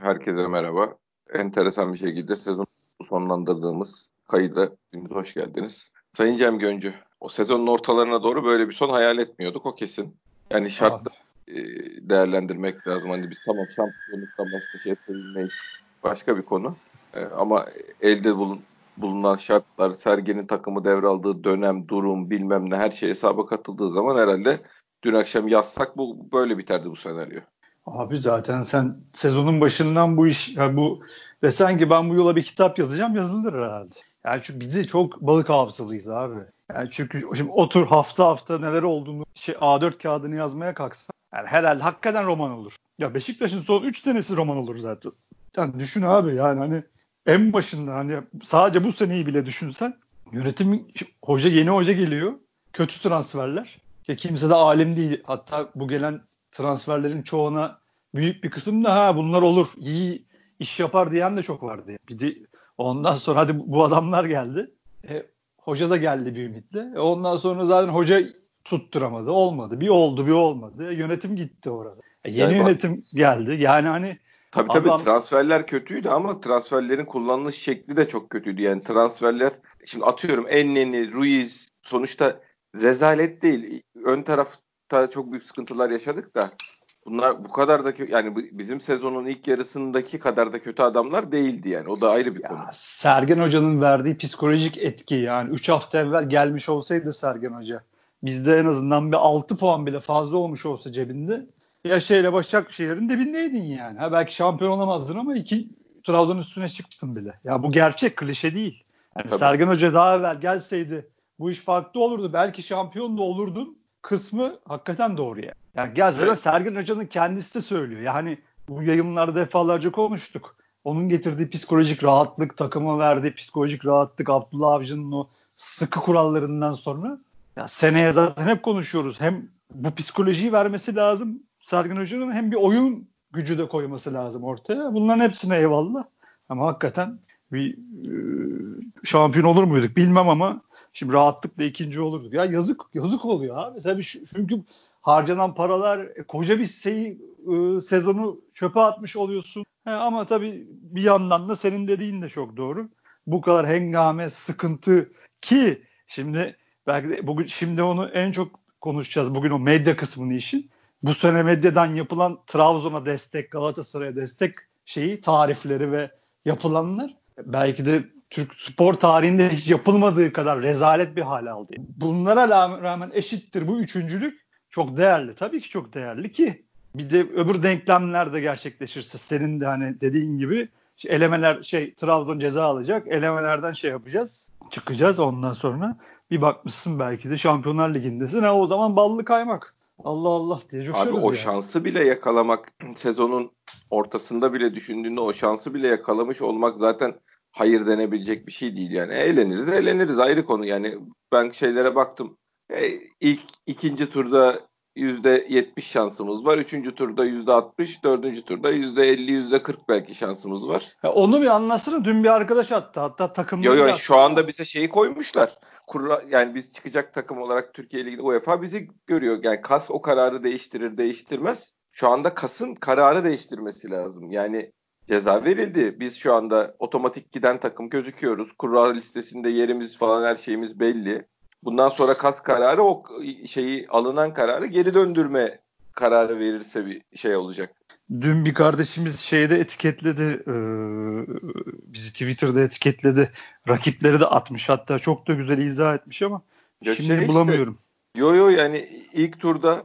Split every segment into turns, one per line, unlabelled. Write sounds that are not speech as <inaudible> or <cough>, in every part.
Herkese merhaba. Enteresan bir şekilde sezon sonlandırdığımız kayıda hepiniz hoş geldiniz. Sayın Cem Göncü, o sezonun ortalarına doğru böyle bir son hayal etmiyorduk o kesin. Yani şartlı e, değerlendirmek lazım. Hani biz tamam şampiyonluktan başka şey sevilmeyiz. Başka bir konu. E, ama elde bulun, bulunan şartlar, Sergen'in takımı devraldığı dönem, durum, bilmem ne her şey hesaba katıldığı zaman herhalde dün akşam yazsak bu böyle biterdi bu senaryo.
Abi zaten sen sezonun başından bu iş yani bu desen ki ben bu yola bir kitap yazacağım yazılır herhalde. Yani çünkü biz de çok balık hafızalıyız abi. Yani çünkü şimdi otur hafta hafta neler olduğunu şey A4 kağıdını yazmaya kalksan yani herhalde hakikaten roman olur. Ya Beşiktaş'ın son 3 senesi roman olur zaten. Yani düşün abi yani hani en başında hani sadece bu seneyi bile düşünsen yönetim hoca yeni hoca geliyor. Kötü transferler. Ya kimse de alim değil. Hatta bu gelen transferlerin çoğuna büyük bir kısım da ha bunlar olur iyi iş yapar diyen de çok vardı. Bir de ondan sonra hadi bu adamlar geldi. E, hoca da geldi bir ümitle. E, ondan sonra zaten hoca tutturamadı. Olmadı. Bir oldu bir olmadı. E, yönetim gitti orada. E, yeni yani yönetim bak, geldi. Yani hani
Tabii tabii adam... transferler kötüydü ama transferlerin kullanılış şekli de çok kötüydü. Yani transferler şimdi atıyorum Enneni, Ruiz sonuçta rezalet değil. Ön tarafta çok büyük sıkıntılar yaşadık da bunlar bu kadar da yani bizim sezonun ilk yarısındaki kadar da kötü adamlar değildi yani. O da ayrı bir ya, konu.
Sergen Hoca'nın verdiği psikolojik etki yani 3 hafta evvel gelmiş olsaydı Sergen Hoca bizde en azından bir 6 puan bile fazla olmuş olsa cebinde ya şeyle Başakşehir'in dibindeydin yani. Ha belki şampiyon olamazdın ama iki Trabzon üstüne çıktın bile. Ya bu gerçek klişe değil. Yani Sergen Hoca daha evvel gelseydi bu iş farklı olurdu. Belki şampiyon da olurdun kısmı hakikaten doğru yani. Yani gerçekten evet. Sergen Hoca'nın kendisi de söylüyor. Yani bu yayınlarda defalarca konuştuk. Onun getirdiği psikolojik rahatlık, takıma verdiği psikolojik rahatlık, Abdullah Avcı'nın o sıkı kurallarından sonra ya seneye zaten hep konuşuyoruz. Hem bu psikolojiyi vermesi lazım Sergen Hoca'nın hem bir oyun gücü de koyması lazım ortaya. Bunların hepsine eyvallah. Ama hakikaten bir e, şampiyon olur muyduk bilmem ama Şimdi rahatlıkla ikinci olurduk. Ya yazık yazık oluyor abi. Mesela bir, çünkü harcanan paralar e, koca bir şey e, sezonu çöpe atmış oluyorsun. He, ama tabii bir yandan da senin dediğin de çok doğru. Bu kadar hengame, sıkıntı ki şimdi belki de bugün şimdi onu en çok konuşacağız bugün o medya kısmını işin. Bu sene medyadan yapılan Trabzon'a destek, Galatasaray'a destek şeyi, tarifleri ve yapılanlar belki de Türk spor tarihinde hiç yapılmadığı kadar rezalet bir hale aldı. Bunlara rağmen eşittir bu üçüncülük çok değerli. Tabii ki çok değerli ki bir de öbür denklemler de gerçekleşirse senin de hani dediğin gibi elemeler şey Trabzon ceza alacak. Elemelerden şey yapacağız. Çıkacağız ondan sonra. Bir bakmışsın belki de Şampiyonlar Ligi'ndesin. Ha o zaman ballı kaymak. Allah Allah diye
coşuyoruz Abi o yani. şansı bile yakalamak sezonun ortasında bile düşündüğünde o şansı bile yakalamış olmak zaten hayır denebilecek bir şey değil yani. Eğleniriz, eğleniriz ayrı konu. Yani ben şeylere baktım. E, ilk ikinci turda yüzde 70 şansımız var. Üçüncü turda yüzde 60, dördüncü turda yüzde 50, yüzde 40 belki şansımız var.
Ya onu bir anlasana. Dün bir arkadaş attı. Hatta takımda
Yok yok şu anda bize şeyi koymuşlar. Kurla, yani biz çıkacak takım olarak Türkiye Ligi'de UEFA bizi görüyor. Yani KAS o kararı değiştirir, değiştirmez. Şu anda KAS'ın kararı değiştirmesi lazım. Yani ceza verildi. Biz şu anda otomatik giden takım gözüküyoruz. Kura listesinde yerimiz falan her şeyimiz belli. Bundan sonra kas kararı o şeyi alınan kararı geri döndürme kararı verirse bir şey olacak.
Dün bir kardeşimiz şeyde etiketledi e, bizi Twitter'da etiketledi. Rakipleri de atmış hatta çok da güzel izah etmiş ama ya şimdi şey bulamıyorum.
Işte, yo yo yani ilk turda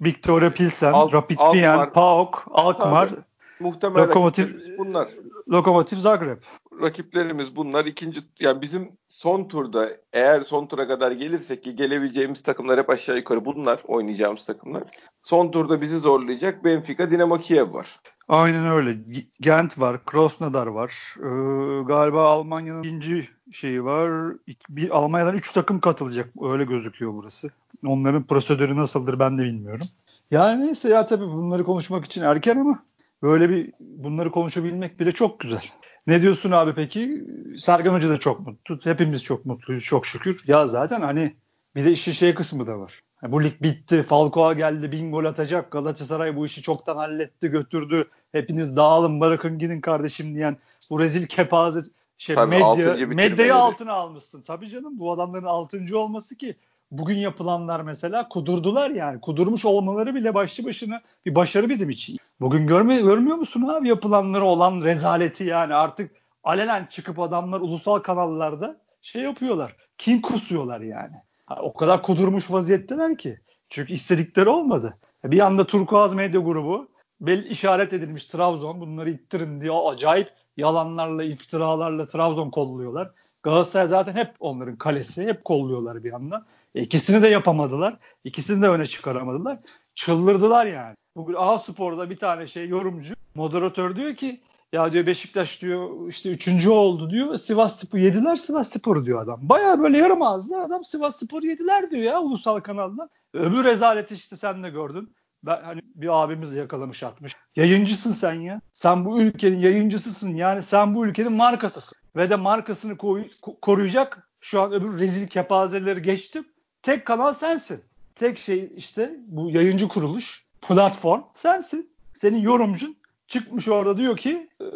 Victoria Pilsen, Al, Rapid Wien, PAOK, Alkmaar, Tabii.
Lokomotiv bunlar.
Lokomotiv Zagreb.
Rakiplerimiz bunlar. ikinci yani bizim son turda eğer son tura kadar gelirsek ki gelebileceğimiz takımlar hep aşağı yukarı bunlar oynayacağımız takımlar. Son turda bizi zorlayacak Benfica, Dinamo Kiev var.
Aynen öyle. Gent var, Krasnodar var. Ee, galiba Almanya'nın ikinci şeyi var. Bir Almanya'dan 3 takım katılacak. Öyle gözüküyor burası. Onların prosedürü nasıldır ben de bilmiyorum. Yani neyse ya tabii bunları konuşmak için erken ama Böyle bir bunları konuşabilmek bile çok güzel. Ne diyorsun abi peki? Sergen Hoca da çok mutlu. Hepimiz çok mutluyuz çok şükür. Ya zaten hani bir de işin şey kısmı da var. Bu lig bitti. Falcao geldi. Bin gol atacak. Galatasaray bu işi çoktan halletti götürdü. Hepiniz dağılın bırakın gidin kardeşim diyen bu rezil kepaze şey
Tabii,
medya medyayı altına almışsın. Tabii canım bu adamların altıncı olması ki bugün yapılanlar mesela kudurdular yani. Kudurmuş olmaları bile başlı başına bir başarı bizim için. Bugün görme, görmüyor musun abi yapılanları olan rezaleti yani artık alenen çıkıp adamlar ulusal kanallarda şey yapıyorlar. Kin kusuyorlar yani. O kadar kudurmuş vaziyetteler ki. Çünkü istedikleri olmadı. Bir anda Turkuaz Medya Grubu belli işaret edilmiş Trabzon bunları ittirin diye acayip yalanlarla, iftiralarla Trabzon kolluyorlar. Galatasaray zaten hep onların kalesi. Hep kolluyorlar bir anda. E, ikisini de yapamadılar. İkisini de öne çıkaramadılar. Çıldırdılar yani. Bugün A Spor'da bir tane şey yorumcu, moderatör diyor ki ya diyor Beşiktaş diyor işte üçüncü oldu diyor. Sivas Spor yediler Sivas Spor'u diyor adam. Baya böyle yarım ağızlı adam Sivas Spor'u yediler diyor ya ulusal kanalda. Öbür rezaleti işte sen de gördün. Ben hani bir abimiz yakalamış atmış. Yayıncısın sen ya. Sen bu ülkenin yayıncısısın. Yani sen bu ülkenin markasısın. Ve de markasını koy- ko- koruyacak şu an öbür rezil kepazeleri geçtim. Tek kanal sensin. Tek şey işte bu yayıncı kuruluş, platform sensin. Senin yorumcun çıkmış orada diyor ki eee,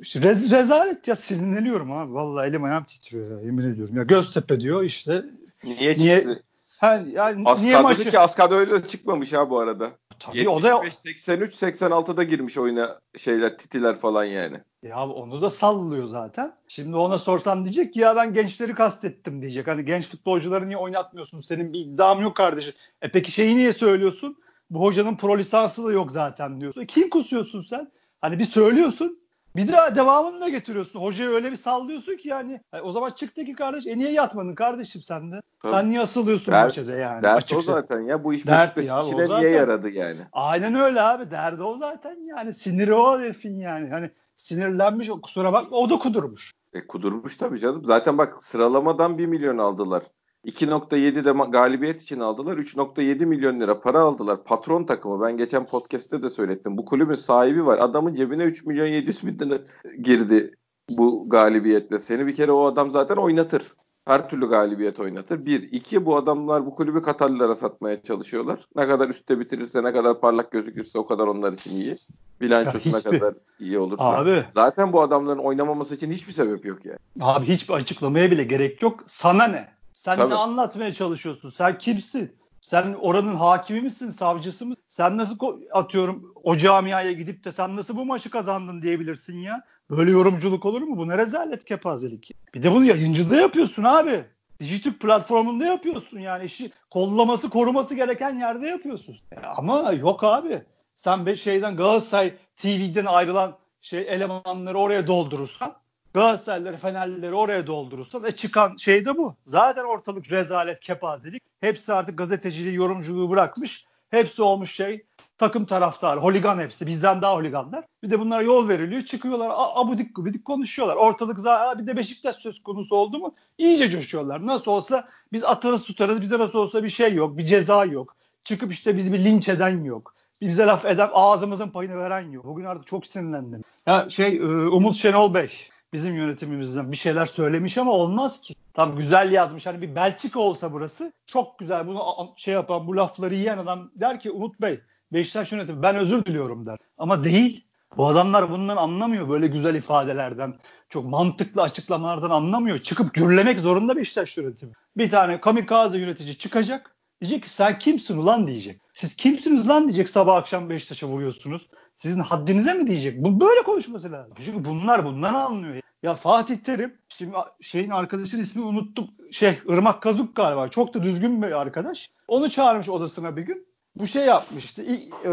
işte rez- rezalet ya sinirleniyorum abi. Vallahi elim ayağım titriyor ya yemin ediyorum. Ya Göztepe diyor işte
Niye,
Niye-
çıktı?
Ha, yani niye maçı?
ki Askada öyle çıkmamış ha bu arada.
Tabii o da
75 83 86'da girmiş oyuna şeyler titiler falan yani.
Ya onu da sallıyor zaten. Şimdi ona sorsan diyecek ki ya ben gençleri kastettim diyecek. Hani genç futbolcuları niye oynatmıyorsun? Senin bir iddiam yok kardeşim. E peki şeyi niye söylüyorsun? Bu hocanın pro lisansı da yok zaten diyorsun. E kim kusuyorsun sen? Hani bir söylüyorsun. Bir daha devamını da getiriyorsun. Hocayı öyle bir sallıyorsun ki yani. O zaman çıktı ki kardeş. E niye yatmadın kardeşim sen de?
Tabii.
Sen niye asılıyorsun
Dert-
maçede yani?
Dert o
açıkça?
zaten ya. Bu iş
Dert
Beşiktaş
o
içine niye yaradı yani?
Aynen öyle abi. Derdi o zaten yani. Siniri o herifin yani. Hani sinirlenmiş o kusura bakma o da kudurmuş.
E, kudurmuş tabii canım. Zaten bak sıralamadan 1 milyon aldılar. 2.7 de galibiyet için aldılar. 3.7 milyon lira para aldılar. Patron takımı. Ben geçen podcast'te de söylettim. Bu kulübün sahibi var. Adamın cebine 3 milyon 700 bin lira girdi bu galibiyetle. Seni bir kere o adam zaten oynatır. Her türlü galibiyet oynatır. Bir. iki bu adamlar bu kulübü Katarlılara satmaya çalışıyorlar. Ne kadar üstte bitirirse, ne kadar parlak gözükürse o kadar onlar için iyi. Bilançosu
Ya
ne
hiçbir-
kadar iyi olursa.
Abi
Zaten bu adamların oynamaması için hiçbir sebep yok yani.
Abi hiçbir açıklamaya bile gerek yok. Sana ne? Sen
Tabii.
ne anlatmaya çalışıyorsun? Sen kimsin? Sen oranın hakimi misin, savcısı mı? Sen nasıl atıyorum o camiaya gidip de sen nasıl bu maçı kazandın diyebilirsin ya? Böyle yorumculuk olur mu? Bu ne rezalet kepazelik. Bir de bunu yayıncıda yapıyorsun abi. Dijitürk platformunda yapıyorsun yani işi kollaması koruması gereken yerde yapıyorsun. Ya ama yok abi. Sen be şeyden Galatasaray TV'den ayrılan şey elemanları oraya doldurursan Galatasaraylıları, Fenerlileri oraya doldurursan e çıkan şey de bu. Zaten ortalık rezalet, kepazelik. Hepsi artık gazeteciliği, yorumculuğu bırakmış. Hepsi olmuş şey takım taraftarı, holigan hepsi. Bizden daha holiganlar. Bir de bunlara yol veriliyor. Çıkıyorlar abudik gubidik konuşuyorlar. Ortalık zaten bir de Beşiktaş söz konusu oldu mu iyice coşuyorlar. Nasıl olsa biz atarız tutarız. Bize nasıl olsa bir şey yok. Bir ceza yok. Çıkıp işte bizi bir linç eden yok. Bize laf eden ağzımızın payını veren yok. Bugün artık çok sinirlendim. Ya şey e, Umut Şenol Bey bizim yönetimimizden bir şeyler söylemiş ama olmaz ki. Tam güzel yazmış. Hani bir Belçika olsa burası çok güzel. Bunu şey yapan bu lafları yiyen adam der ki Umut Bey Beşiktaş yönetimi ben özür diliyorum der. Ama değil. Bu adamlar bundan anlamıyor böyle güzel ifadelerden. Çok mantıklı açıklamalardan anlamıyor. Çıkıp gürlemek zorunda Beşiktaş yönetimi. Bir tane kamikaze yönetici çıkacak. Diyecek ki sen kimsin ulan diyecek. Siz kimsiniz lan diyecek sabah akşam Beşiktaş'a vuruyorsunuz. Sizin haddinize mi diyecek? Bu böyle konuşması lazım. Çünkü bunlar bundan anlıyor. Ya Fatih Terim şimdi şeyin arkadaşın ismi unuttum. Şey Irmak Kazuk galiba. Çok da düzgün bir arkadaş. Onu çağırmış odasına bir gün. Bu şey yapmış işte ilk, e,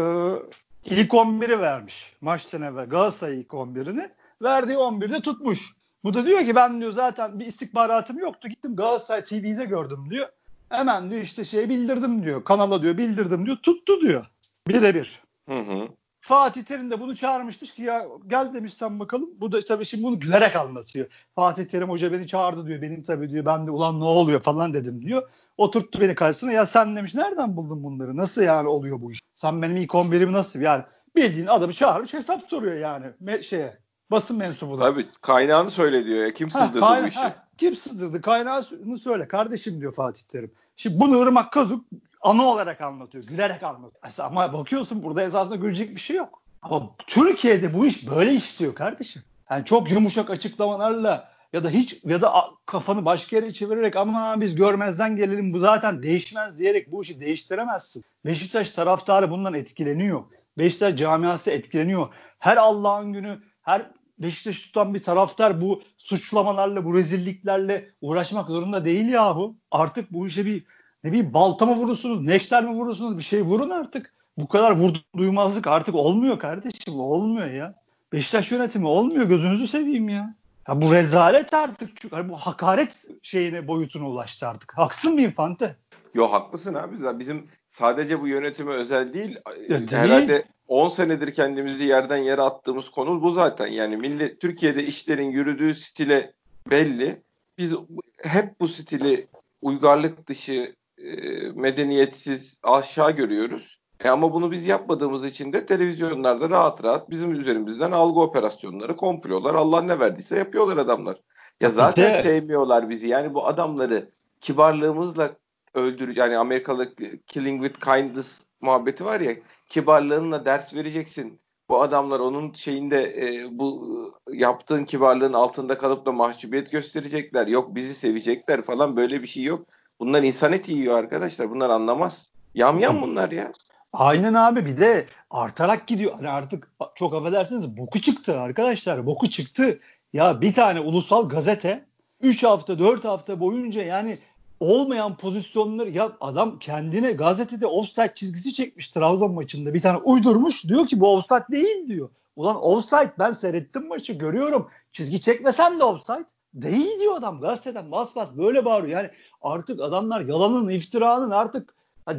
ilk 11'i vermiş maçtan evvel Galatasaray ilk 11'ini. Verdiği 11'de tutmuş. Bu da diyor ki ben diyor zaten bir istihbaratım yoktu. Gittim Galatasaray TV'de gördüm diyor. Hemen diyor işte şey bildirdim diyor. Kanala diyor bildirdim diyor. Tuttu diyor. Birebir.
Hı hı.
Fatih Terim de bunu çağırmıştır ki ya gel demiş sen bakalım. Bu da tabii şimdi bunu gülerek anlatıyor. Fatih Terim hoca beni çağırdı diyor. Benim tabii diyor ben de ulan ne oluyor falan dedim diyor. Oturttu beni karşısına ya sen demiş nereden buldun bunları? Nasıl yani oluyor bu iş? Sen benim ilk 11'imi nasıl yani bildiğin adamı çağırmış hesap soruyor yani Me- şeye Basın mensubu da.
Tabii kaynağını söyle diyor ya. Kim sızdırdı
ha, kayna-
bu işi?
ha, kim sızdırdı? Kaynağını söyle kardeşim diyor Fatih Terim. Şimdi bunu Irmak Kazuk anı olarak anlatıyor. Gülerek anlatıyor. Ama bakıyorsun burada esasında gülecek bir şey yok. Ama Türkiye'de bu iş böyle işliyor kardeşim. Yani çok yumuşak açıklamalarla ya da hiç ya da kafanı başka yere çevirerek ama biz görmezden gelelim bu zaten değişmez diyerek bu işi değiştiremezsin. Beşiktaş taraftarı bundan etkileniyor. Beşiktaş camiası etkileniyor. Her Allah'ın günü her Beşiktaş tutan bir taraftar bu suçlamalarla, bu rezilliklerle uğraşmak zorunda değil ya bu. Artık bu işe bir ne bir balta mı vurursunuz, neşter mi vurursunuz bir şey vurun artık. Bu kadar vurdu duymazlık artık olmuyor kardeşim olmuyor ya. Beşiktaş yönetimi olmuyor gözünüzü seveyim ya. Ya bu rezalet artık çünkü bu hakaret şeyine boyutuna ulaştı artık. Haksız mıyım Fante?
Yo haklısın abi. Bizim sadece bu yönetime özel değil.
Ya değil.
Herhalde 10 senedir kendimizi yerden yere attığımız konu bu zaten. Yani millet Türkiye'de işlerin yürüdüğü stile belli. Biz hep bu stili uygarlık dışı, e, medeniyetsiz, aşağı görüyoruz. E ama bunu biz yapmadığımız için de televizyonlarda rahat rahat bizim üzerimizden algı operasyonları, komplolar, Allah ne verdiyse yapıyorlar adamlar. Ya zaten de... sevmiyorlar bizi. Yani bu adamları kibarlığımızla öldür yani Amerikalı killing with kindness muhabbeti var ya kibarlığınla ders vereceksin. Bu adamlar onun şeyinde e, bu yaptığın kibarlığın altında kalıp da mahcubiyet gösterecekler. Yok bizi sevecekler falan böyle bir şey yok. Bunlar insan eti yiyor arkadaşlar. Bunlar anlamaz. Yam yam bunlar ya.
Aynen abi bir de artarak gidiyor. Hani artık çok affedersiniz boku çıktı arkadaşlar. Boku çıktı. Ya bir tane ulusal gazete 3 hafta 4 hafta boyunca yani olmayan pozisyonları ya adam kendine gazetede offside çizgisi çekmiş Trabzon maçında bir tane uydurmuş diyor ki bu offside değil diyor. Ulan offside ben seyrettim maçı görüyorum. Çizgi çekmesen de offside. Değil diyor adam gazeteden bas bas böyle bağırıyor. Yani artık adamlar yalanın iftiranın artık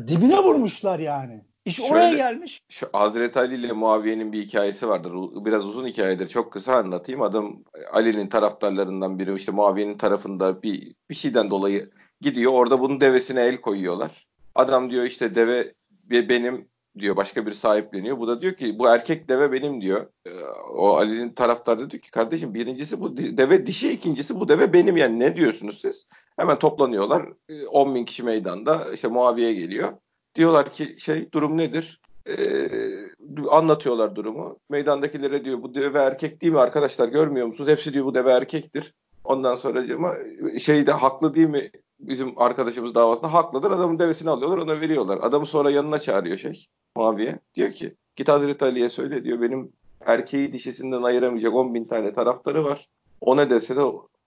dibine vurmuşlar yani. İş Şöyle, oraya gelmiş.
Şu Hazreti Ali ile Muaviye'nin bir hikayesi vardır. Biraz uzun hikayedir. Çok kısa anlatayım. Adam Ali'nin taraftarlarından biri işte Muaviye'nin tarafında bir bir şeyden dolayı gidiyor. Orada bunun devesine el koyuyorlar. Adam diyor işte deve benim diyor başka bir sahipleniyor. Bu da diyor ki bu erkek deve benim diyor. Ee, o Ali'nin taraftarı diyor ki kardeşim birincisi bu deve dişi ikincisi bu deve benim yani ne diyorsunuz siz? Hemen toplanıyorlar. 10 ee, bin kişi meydanda işte Muaviye geliyor. Diyorlar ki şey durum nedir? Ee, anlatıyorlar durumu. Meydandakilere diyor bu deve erkek değil mi arkadaşlar görmüyor musunuz? Hepsi diyor bu deve erkektir. Ondan sonra ama şeyde haklı değil mi bizim arkadaşımız davasında haklıdır. Adamın devesini alıyorlar ona veriyorlar. Adamı sonra yanına çağırıyor şey Muaviye. Diyor ki git Hazreti Ali'ye söyle diyor benim erkeği dişisinden ayıramayacak 10 bin tane taraftarı var. O ne dese de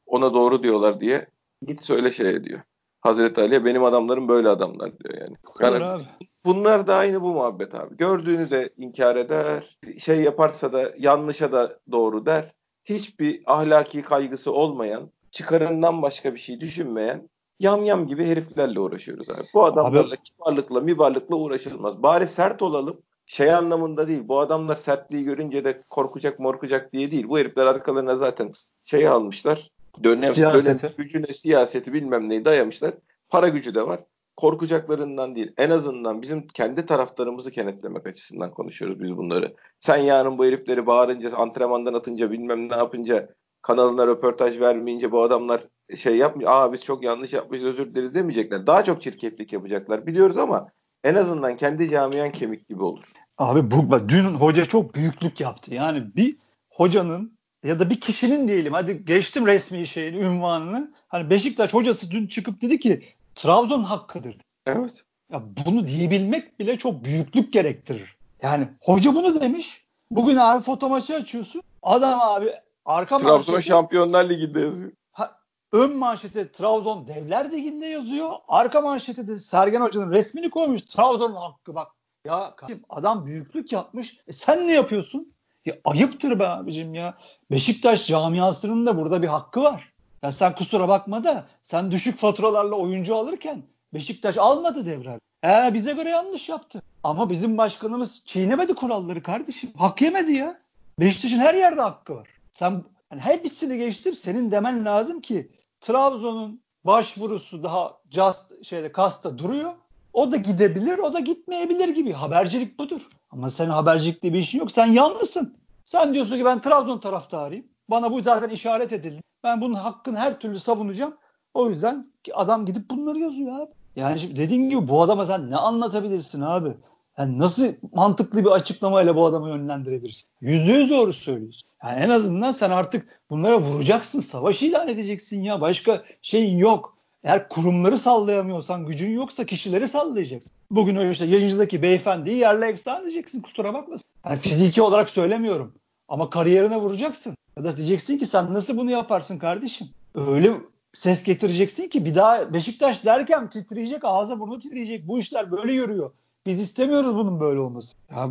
ona doğru diyorlar diye git söyle şey diyor. Hazreti Ali'ye benim adamlarım böyle adamlar diyor yani. yani. Bunlar da aynı bu muhabbet abi. Gördüğünü de inkar eder. Şey yaparsa da yanlışa da doğru der. Hiçbir ahlaki kaygısı olmayan, çıkarından başka bir şey düşünmeyen yam yam gibi heriflerle uğraşıyoruz abi. Bu adamlarla abi, kibarlıkla, mibarlıkla uğraşılmaz. Bari sert olalım. Şey anlamında değil. Bu adamlar sertliği görünce de korkacak morkacak diye değil. Bu herifler arkalarına zaten şey almışlar. Dönem, siyaseti. dönem gücüne siyaseti bilmem neyi dayamışlar. Para gücü de var. Korkacaklarından değil. En azından bizim kendi taraftarımızı kenetlemek açısından konuşuyoruz biz bunları. Sen yarın bu herifleri bağırınca, antrenmandan atınca bilmem ne yapınca kanalına röportaj vermeyince bu adamlar şey yapmıyor. Aa biz çok yanlış yapmışız özür dileriz demeyecekler. Daha çok çirkeflik yapacaklar biliyoruz ama en azından kendi camian kemik gibi olur.
Abi bu dün hoca çok büyüklük yaptı. Yani bir hocanın ya da bir kişinin diyelim hadi geçtim resmi şeyini ünvanını. Hani Beşiktaş hocası dün çıkıp dedi ki Trabzon hakkıdır.
Evet.
Ya bunu diyebilmek bile çok büyüklük gerektirir. Yani hoca bunu demiş. Bugün abi foto maçı açıyorsun. Adam abi arka
Trabzon manşeti, Şampiyonlar Ligi'nde yazıyor.
Ha, ön manşeti Trabzon Devler Ligi'nde yazıyor. Arka manşeti de Sergen Hoca'nın resmini koymuş. Trabzon hakkı bak. Ya adam büyüklük yapmış. E sen ne yapıyorsun? Ya ayıptır be abicim ya. Beşiktaş camiasının da burada bir hakkı var. Ya sen kusura bakma da sen düşük faturalarla oyuncu alırken Beşiktaş almadı devre. Ee, bize göre yanlış yaptı. Ama bizim başkanımız çiğnemedi kuralları kardeşim. Hak yemedi ya. Beşiktaş'ın her yerde hakkı var. Sen yani hepsini geçtim senin demen lazım ki Trabzon'un başvurusu daha just şeyde kasta duruyor. O da gidebilir, o da gitmeyebilir gibi. Habercilik budur. Ama senin habercilikte bir işin yok. Sen yanlısın. Sen diyorsun ki ben Trabzon taraftarıyım. Bana bu zaten işaret edildi. Ben bunun hakkını her türlü savunacağım. O yüzden adam gidip bunları yazıyor abi. Yani şimdi dediğin gibi bu adama sen ne anlatabilirsin abi? Yani nasıl mantıklı bir açıklamayla bu adamı yönlendirebilirsin? Yüzde yüz doğru söylüyorsun. Yani en azından sen artık bunlara vuracaksın. Savaş ilan edeceksin ya. Başka şeyin yok. Eğer kurumları sallayamıyorsan, gücün yoksa kişileri sallayacaksın. Bugün öyle işte yayıncıdaki beyefendiyi yerle efsane edeceksin. Kusura bakmasın. Yani fiziki olarak söylemiyorum. Ama kariyerine vuracaksın. Ya da diyeceksin ki sen nasıl bunu yaparsın kardeşim? Öyle ses getireceksin ki bir daha Beşiktaş derken titreyecek, ağza burnu titreyecek. Bu işler böyle yürüyor. Biz istemiyoruz bunun böyle olması. Ya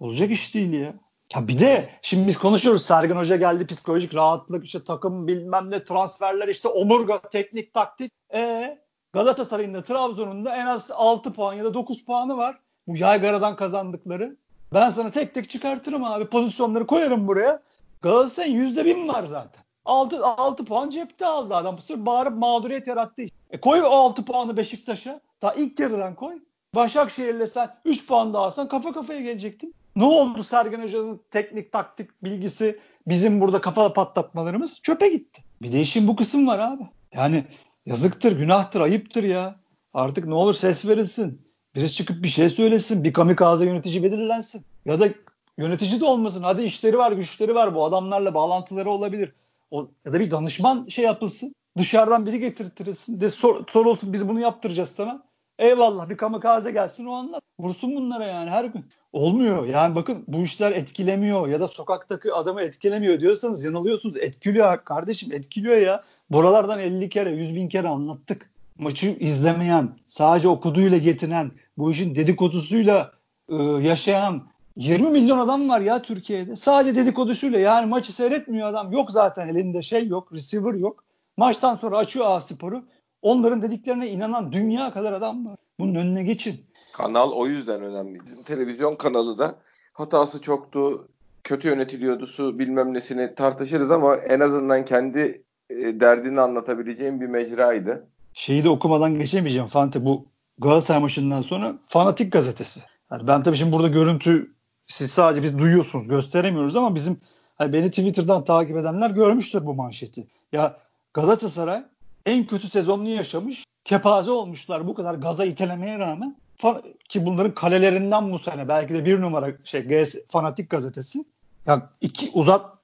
olacak iş değil ya. Ya bir de şimdi biz konuşuyoruz. Sergen Hoca geldi psikolojik rahatlık işte takım bilmem ne transferler işte omurga teknik taktik. E Galatasaray'ın da Trabzon'un da en az 6 puan ya da 9 puanı var. Bu yaygaradan kazandıkları. Ben sana tek tek çıkartırım abi. Pozisyonları koyarım buraya. Galatasaray'ın %1000 var zaten. 6, 6 puan cepte aldı adam. Sırf bağırıp mağduriyet yarattı. E koy o 6 puanı Beşiktaş'a. Daha ilk yarıdan koy. Başakşehir'le sen 3 puan daha alsan kafa kafaya gelecektin. Ne oldu Sergen Hoca'nın teknik taktik bilgisi bizim burada kafa patlatmalarımız çöpe gitti. Bir de işin bu kısım var abi. Yani yazıktır, günahtır, ayıptır ya. Artık ne olur ses verilsin. Birisi çıkıp bir şey söylesin. Bir kamikaze yönetici belirlensin. Ya da yönetici de olmasın. Hadi işleri var, güçleri var. Bu adamlarla bağlantıları olabilir. O, ya da bir danışman şey yapılsın. Dışarıdan biri getirtirilsin. De sor, sor olsun biz bunu yaptıracağız sana. Eyvallah bir kamikaze gelsin o anlat. Vursun bunlara yani her gün. Olmuyor. Yani bakın bu işler etkilemiyor ya da sokaktaki adamı etkilemiyor diyorsanız yanılıyorsunuz. Etkiliyor kardeşim etkiliyor ya. Buralardan 50 kere 100 bin kere anlattık. Maçı izlemeyen, sadece okuduyla yetinen, bu işin dedikodusuyla e, yaşayan 20 milyon adam var ya Türkiye'de. Sadece dedikodusuyla yani maçı seyretmiyor adam. Yok zaten elinde şey yok, receiver yok. Maçtan sonra açıyor A Spor'u. Onların dediklerine inanan dünya kadar adam var. Bunun önüne geçin.
Kanal o yüzden önemli. Bizim televizyon kanalı da hatası çoktu, kötü yönetiliyordu su bilmem nesini tartışırız ama en azından kendi e, derdini anlatabileceğim bir mecraydı.
Şeyi de okumadan geçemeyeceğim Fante bu Galatasaray maçından sonra Fanatik gazetesi. Yani ben tabii şimdi burada görüntü siz sadece biz duyuyorsunuz gösteremiyoruz ama bizim hani beni Twitter'dan takip edenler görmüştür bu manşeti. Ya Galatasaray en kötü sezonunu yaşamış. Kepaze olmuşlar bu kadar gaza itelemeye rağmen. Ki bunların kalelerinden bu sene belki de bir numara şey GS, Fanatik gazetesi. Ya iki uzat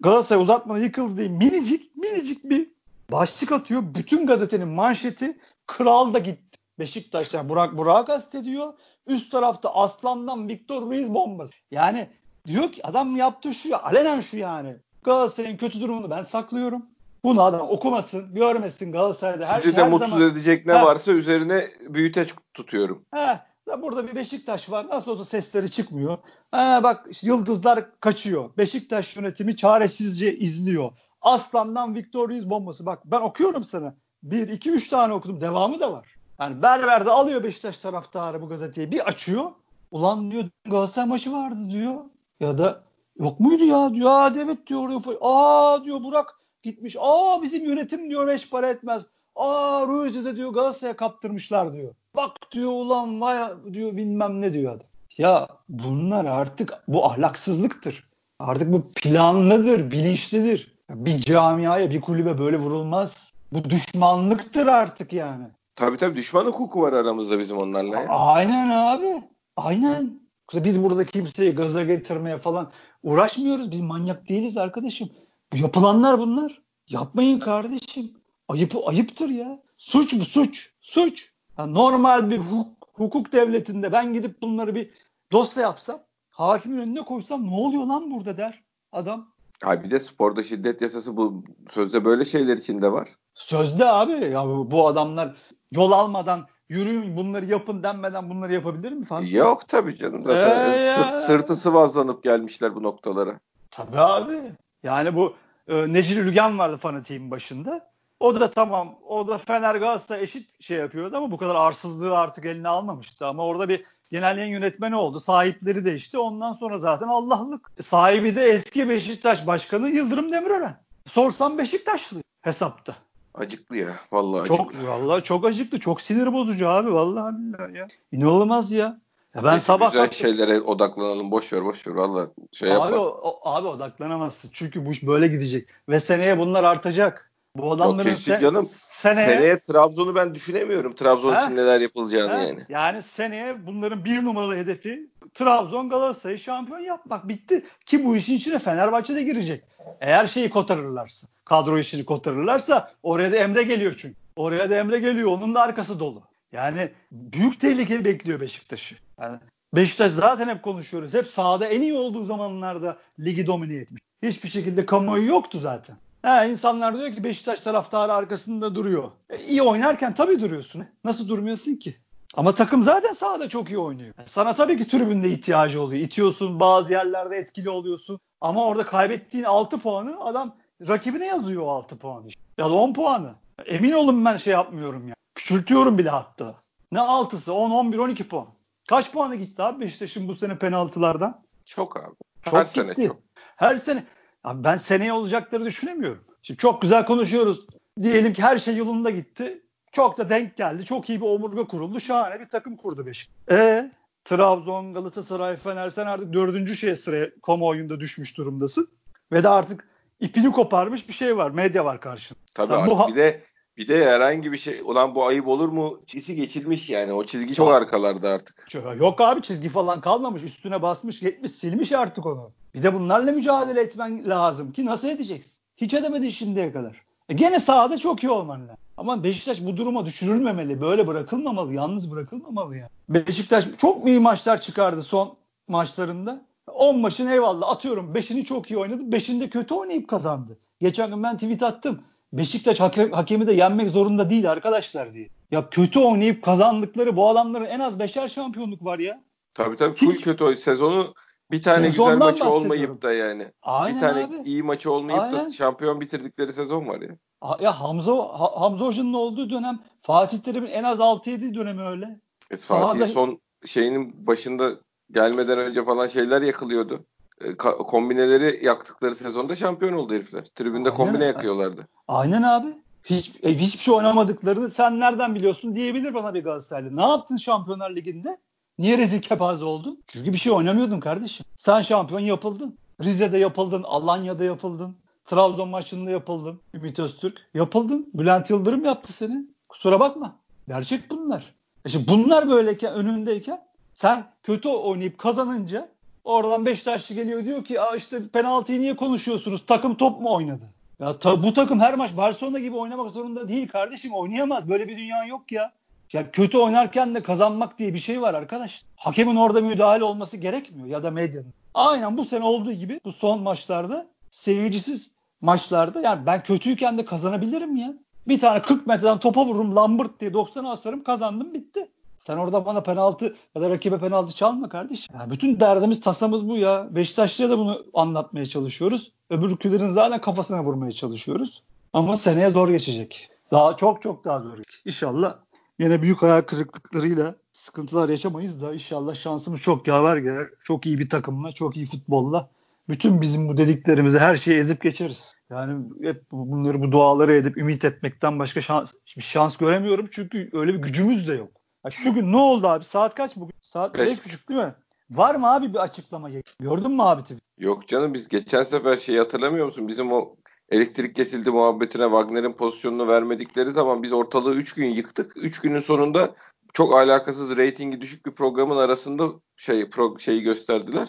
Galatasaray uzatmada yıkıldı diye minicik minicik bir başlık atıyor. Bütün gazetenin manşeti kral da gitti. Beşiktaş'tan Burak Burak'ı kastediyor. Üst tarafta Aslan'dan Victor Ruiz bombası. Yani diyor ki adam yaptığı şu ya alenen şu yani. Galatasaray'ın kötü durumunu ben saklıyorum. Bunu adam okumasın, görmesin Galatasaray'da.
Her, Sizi de her mutsuz zaman... edecek ne ha. varsa üzerine büyüteç tutuyorum.
He, burada bir Beşiktaş var. Nasıl olsa sesleri çıkmıyor. Ha, bak yıldızlar kaçıyor. Beşiktaş yönetimi çaresizce izliyor. Aslan'dan Victor Ruiz bombası. Bak ben okuyorum sana. Bir, iki, üç tane okudum. Devamı da var. Yani Berber'de alıyor Beşiktaş taraftarı bu gazeteyi. Bir açıyor. Ulan diyor Galatasaray maçı vardı diyor. Ya da yok muydu ya diyor. Aa evet diyor. Aa diyor Burak gitmiş. Aa bizim yönetim diyor beş para etmez. Aa Ruiz'i de diyor Galatasaray'a kaptırmışlar diyor. Bak diyor ulan vay diyor bilmem ne diyor adam. Ya bunlar artık bu ahlaksızlıktır. Artık bu planlıdır, bilinçlidir. Bir camiaya, bir kulübe böyle vurulmaz. Bu düşmanlıktır artık yani.
Tabii tabii düşman hukuku var aramızda bizim onlarla. Ya.
Aynen abi. Aynen. Biz burada kimseyi gaza getirmeye falan uğraşmıyoruz. Biz manyak değiliz arkadaşım. Yapılanlar bunlar. Yapmayın kardeşim. Ayıp ayıptır ya. Suç bu suç. Suç. Ya normal bir hukuk, hukuk devletinde ben gidip bunları bir dosya yapsam hakimin önüne koysam ne oluyor lan burada der adam.
Abi bir de sporda şiddet yasası bu sözde böyle şeyler içinde var.
Sözde abi ya bu adamlar yol almadan yürüyün bunları yapın denmeden bunları yapabilir mi falan?
Yok tabii canım zaten ee sırt, sırtı sıvazlanıp gelmişler bu noktalara.
Tabii abi. Yani bu e, Necil Ülgen vardı fanatiğin başında. O da tamam o da Fener Galatasaray eşit şey yapıyordu ama bu kadar arsızlığı artık eline almamıştı. Ama orada bir genel yayın yönetmeni oldu. Sahipleri değişti. Ondan sonra zaten Allah'lık. Sahibi de eski Beşiktaş Başkanı Yıldırım Demirören. Sorsam Beşiktaşlı hesapta.
Acıklı ya. Vallahi
çok,
acıklı.
Vallahi çok acıklı. Çok sinir bozucu abi. Vallahi billahi ya. İnanılmaz ya. Ya ben
Neyse,
sabah
güzel
kalktım.
şeylere odaklanalım. Boş ver boş ver. Valla şey
Abi,
yapma.
o, abi odaklanamazsın. Çünkü bu iş böyle gidecek. Ve seneye bunlar artacak. Bu adamların se-
canım.
seneye,
Seneye Trabzon'u ben düşünemiyorum. Trabzon
Ha?
için neler yapılacağını
Ha,
yani.
Yani seneye bunların bir numaralı hedefi Trabzon Galatasaray'ı şampiyon yapmak. Bitti. Ki bu işin içine Fenerbahçe de girecek. Eğer şeyi kotarırlarsa, kadro işini kotarırlarsa oraya da Emre geliyor çünkü. Oraya da Emre geliyor. Onun da arkası dolu. Yani büyük tehlike bekliyor Beşiktaş'ı. Yani Beşiktaş zaten hep konuşuyoruz. Hep sahada en iyi olduğu zamanlarda ligi domine etmiş. Hiçbir şekilde kamuoyu yoktu zaten. Ha, insanlar diyor ki Beşiktaş taraftarı arkasında duruyor. E, iyi oynarken tabii duruyorsun. Nasıl durmuyorsun ki? Ama takım zaten sahada çok iyi oynuyor. Yani Sana tabii ki tribünde ihtiyacı oluyor. İtiyorsun bazı yerlerde etkili oluyorsun. Ama orada kaybettiğin 6 puanı adam rakibine yazıyor o 6 puanı. Ya da 10 puanı. Emin olun ben şey yapmıyorum ya. Küçültüyorum bile hatta. Ne 6'sı 10, 11, 12 puan. Kaç puanı gitti abi Beşiktaş'ın bu sene penaltılardan?
Çok abi.
Çok
Her
gitti.
sene çok.
Her sene. Abi ben seneye olacakları düşünemiyorum. Şimdi çok güzel konuşuyoruz. Diyelim ki her şey yolunda gitti. Çok da denk geldi. Çok iyi bir omurga kuruldu. Şahane bir takım kurdu Beşiktaş. E Trabzon, Galatasaray, Fener sen artık dördüncü şeye sıraya kamuoyunda düşmüş durumdasın. Ve de artık ipini koparmış bir şey var. Medya var karşında.
Tabii
Sen
abi.
bu
bir de bir de herhangi bir şey ulan bu ayıp olur mu çizgi geçilmiş yani. O çizgi çok arkalarda artık.
Yok abi çizgi falan kalmamış. Üstüne basmış, yetmiş, silmiş artık onu. Bir de bunlarla mücadele etmen lazım ki nasıl edeceksin? Hiç edemedin şimdiye kadar. E gene sahada çok iyi olman lazım. Ama Beşiktaş bu duruma düşürülmemeli. Böyle bırakılmamalı. Yalnız bırakılmamalı yani. Beşiktaş çok iyi maçlar çıkardı son maçlarında. 10 maçın eyvallah atıyorum 5'ini çok iyi oynadı. 5'inde kötü oynayıp kazandı. Geçen gün ben tweet attım. Beşiktaş hakem, hakemi de yenmek zorunda değil arkadaşlar diye. Ya kötü oynayıp kazandıkları bu adamların en az 5'er şampiyonluk var ya.
Tabii tabii full
Hiç-
kötü. Sezonu bir tane
Sezondan
güzel maçı olmayıp da yani.
Aynen
bir tane
abi.
iyi maçı olmayıp
Aynen.
da şampiyon bitirdikleri sezon var ya.
Ya Hamza Ha- Hamza Hoca'nın olduğu dönem Fatih Terim'in en az 6-7 dönemi öyle.
E, Fatih
Sahada-
son şeyinin başında gelmeden önce falan şeyler yakılıyordu. E, kombineleri yaktıkları sezonda şampiyon oldu herifler. Tribünde
Aynen.
kombine yakıyorlardı.
Aynen abi. Hiç, e, hiçbir şey oynamadıklarını sen nereden biliyorsun diyebilir bana bir Galatasaraylı. Ne yaptın Şampiyonlar Ligi'nde? Niye rezil kepaze oldun? Çünkü bir şey oynamıyordun kardeşim. Sen şampiyon yapıldın. Rize'de yapıldın, Alanya'da yapıldın. Trabzon maçında yapıldın. Ümit Öztürk yapıldın. Bülent Yıldırım yaptı seni. Kusura bakma. Gerçek bunlar. E şimdi bunlar böyleyken önündeyken sen kötü oynayıp kazanınca oradan Beşiktaşlı geliyor diyor ki işte penaltıyı niye konuşuyorsunuz? Takım top mu oynadı? Ya ta- bu takım her maç Barcelona gibi oynamak zorunda değil kardeşim. Oynayamaz. Böyle bir dünya yok ya. Ya kötü oynarken de kazanmak diye bir şey var arkadaş. Hakemin orada müdahale olması gerekmiyor ya da medyanın. Aynen bu sene olduğu gibi bu son maçlarda seyircisiz maçlarda yani ben kötüyken de kazanabilirim ya. Bir tane 40 metreden topa vururum lambırt diye 90'a asarım kazandım bitti. Sen orada bana penaltı ya da rakibe penaltı çalma kardeşim. Yani bütün derdimiz tasamız bu ya. Beşiktaşlı'ya da bunu anlatmaya çalışıyoruz. Öbür ülkelerin zaten kafasına vurmaya çalışıyoruz. Ama seneye zor geçecek. Daha çok çok daha zor geçecek. İnşallah yine büyük hayal kırıklıklarıyla sıkıntılar yaşamayız da inşallah şansımız çok yaver gelir. Çok iyi bir takımla, çok iyi futbolla bütün bizim bu dediklerimizi her şeyi ezip geçeriz. Yani hep bunları bu duaları edip ümit etmekten başka şans, şans göremiyorum. Çünkü öyle bir gücümüz de yok. Şu gün ne oldu abi? Saat kaç bugün? Saat
Beş.
beş buçuk değil mi? Var mı abi bir açıklama? Gördün mü abi tweet?
Yok canım biz geçen sefer şeyi hatırlamıyor musun? Bizim o elektrik kesildi muhabbetine Wagner'in pozisyonunu vermedikleri zaman biz ortalığı 3 gün yıktık. 3 günün sonunda çok alakasız reytingi düşük bir programın arasında şey pro, şeyi gösterdiler.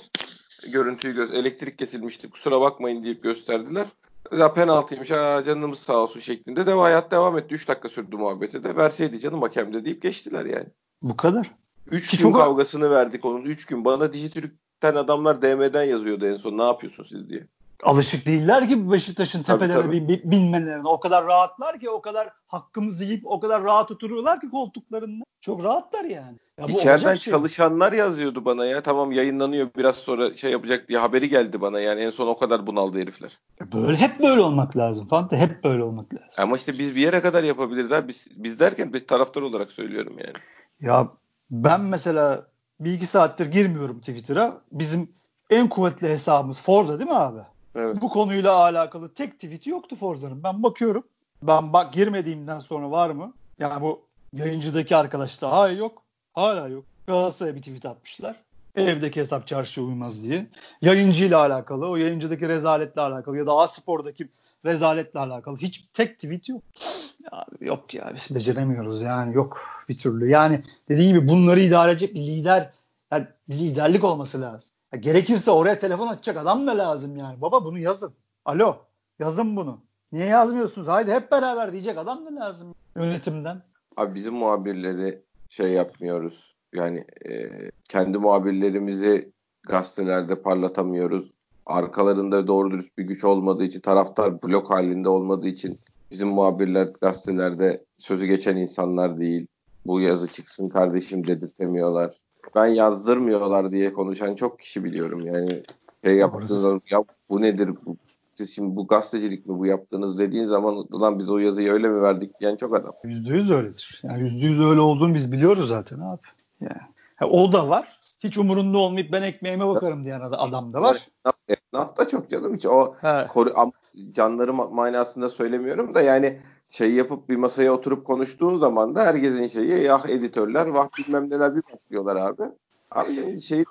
Görüntüyü gö elektrik kesilmişti kusura bakmayın deyip gösterdiler. Ya penaltıymış ha canımız sağ olsun şeklinde de hayat devam etti. 3 dakika sürdü muhabbeti de verseydi canım hakem de deyip geçtiler yani.
Bu kadar.
3
Ki
gün
çok-
kavgasını verdik onun 3 gün. Bana Dijitürk'ten adamlar DM'den yazıyordu en son ne yapıyorsun siz diye.
Alışık değiller ki Beşiktaş'ın tepelerine bin- binmelerine. O kadar rahatlar ki, o kadar hakkımızı yiyip o kadar rahat oturuyorlar ki koltuklarında. Çok rahatlar yani. Ya
İçeriden
şey.
çalışanlar yazıyordu bana ya. Tamam yayınlanıyor biraz sonra şey yapacak diye haberi geldi bana. Yani en son o kadar bunaldı herifler.
Böyle hep böyle olmak lazım. Fante hep böyle olmak lazım.
Ama işte biz bir yere kadar yapabiliriz abi. Biz, biz derken bir taraftar olarak söylüyorum yani.
Ya ben mesela bir iki saattir girmiyorum Twitter'a. Bizim en kuvvetli hesabımız Forza değil mi abi?
Evet.
Bu konuyla alakalı tek tweet'i yoktu Forza'nın. Ben bakıyorum. Ben bak girmediğimden sonra var mı? Yani bu yayıncıdaki arkadaşta hayır yok. Hala yok. Galatasaray'a bir tweet atmışlar. Evdeki hesap çarşıya uymaz diye. Yayıncıyla alakalı, o yayıncıdaki rezaletle alakalı ya da A Spor'daki rezaletle alakalı hiç tek tweet yok. Abi yok ya biz beceremiyoruz yani yok bir türlü. Yani dediğim gibi bunları idare edecek bir lider, yani liderlik olması lazım. Ya gerekirse oraya telefon açacak adam da lazım yani. Baba bunu yazın. Alo yazın bunu. Niye yazmıyorsunuz? Haydi hep beraber diyecek adam da lazım yönetimden.
Abi bizim muhabirleri şey yapmıyoruz. Yani e, kendi muhabirlerimizi gazetelerde parlatamıyoruz. Arkalarında doğru dürüst bir güç olmadığı için, taraftar blok halinde olmadığı için bizim muhabirler gazetelerde sözü geçen insanlar değil. Bu yazı çıksın kardeşim dedirtemiyorlar. Ben yazdırmıyorlar diye konuşan çok kişi biliyorum. Yani şey yaptığınız ya bu nedir bu, siz şimdi bu gazetecilik mi bu yaptığınız dediğin zaman lan biz o yazıyı öyle mi verdik diyen çok adam.
Yüzde yüz öyledir. Yani yüzde yüz öyle olduğunu biz biliyoruz zaten abi. Yani. Ha, o da var. Hiç umurunda olmayıp ben ekmeğime bakarım diyen adam da var.
Esnaf da çok canım hiç o koru, canları manasında söylemiyorum da yani şey yapıp bir masaya oturup konuştuğun zaman da herkesin şeyi ya editörler vah bilmem neler bir başlıyorlar abi. Abi yani şey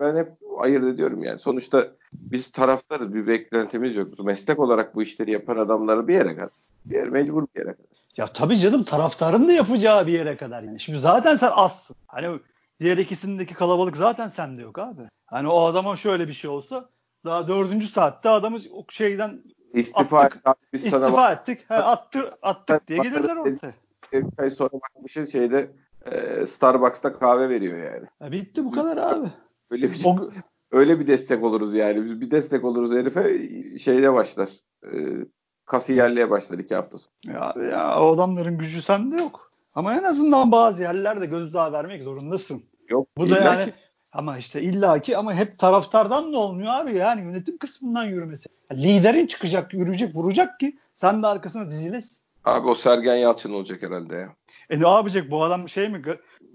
ben hep ayırt ediyorum yani. Sonuçta biz taraftarız. Bir beklentimiz yok. Meslek olarak bu işleri yapan adamları bir yere kadar. Bir yer, mecbur bir yere kadar.
Ya tabii canım taraftarın da yapacağı bir yere kadar yani. Şimdi zaten sen azsın. Hani diğer ikisindeki kalabalık zaten sende yok abi. Hani o adama şöyle bir şey olsa daha dördüncü saatte adamı o şeyden
istifa
attık.
Abi, biz
istifa
sana
ettik. He, attı, attık diye gelirler ortaya.
Bir ay sonra bakmışız şeyde e, Starbucks'ta kahve veriyor yani.
Ya bitti bu kadar abi.
Öyle bir o... öyle bir destek oluruz yani. Biz bir destek oluruz herife şeyle başlar. E, kasiyerliğe başlar iki hafta sonra.
Ya, ya o adamların gücü sende yok. Ama en azından bazı yerlerde gözdağı vermek zorundasın.
Yok.
Bu da yani ki... ama işte illaki ama hep taraftardan da olmuyor abi yani yönetim kısmından yürümesi. Yani liderin çıkacak, yürüyecek, vuracak ki sen de arkasına dizilesin.
Abi o Sergen Yalçın olacak herhalde ya.
E ne yapacak bu adam şey mi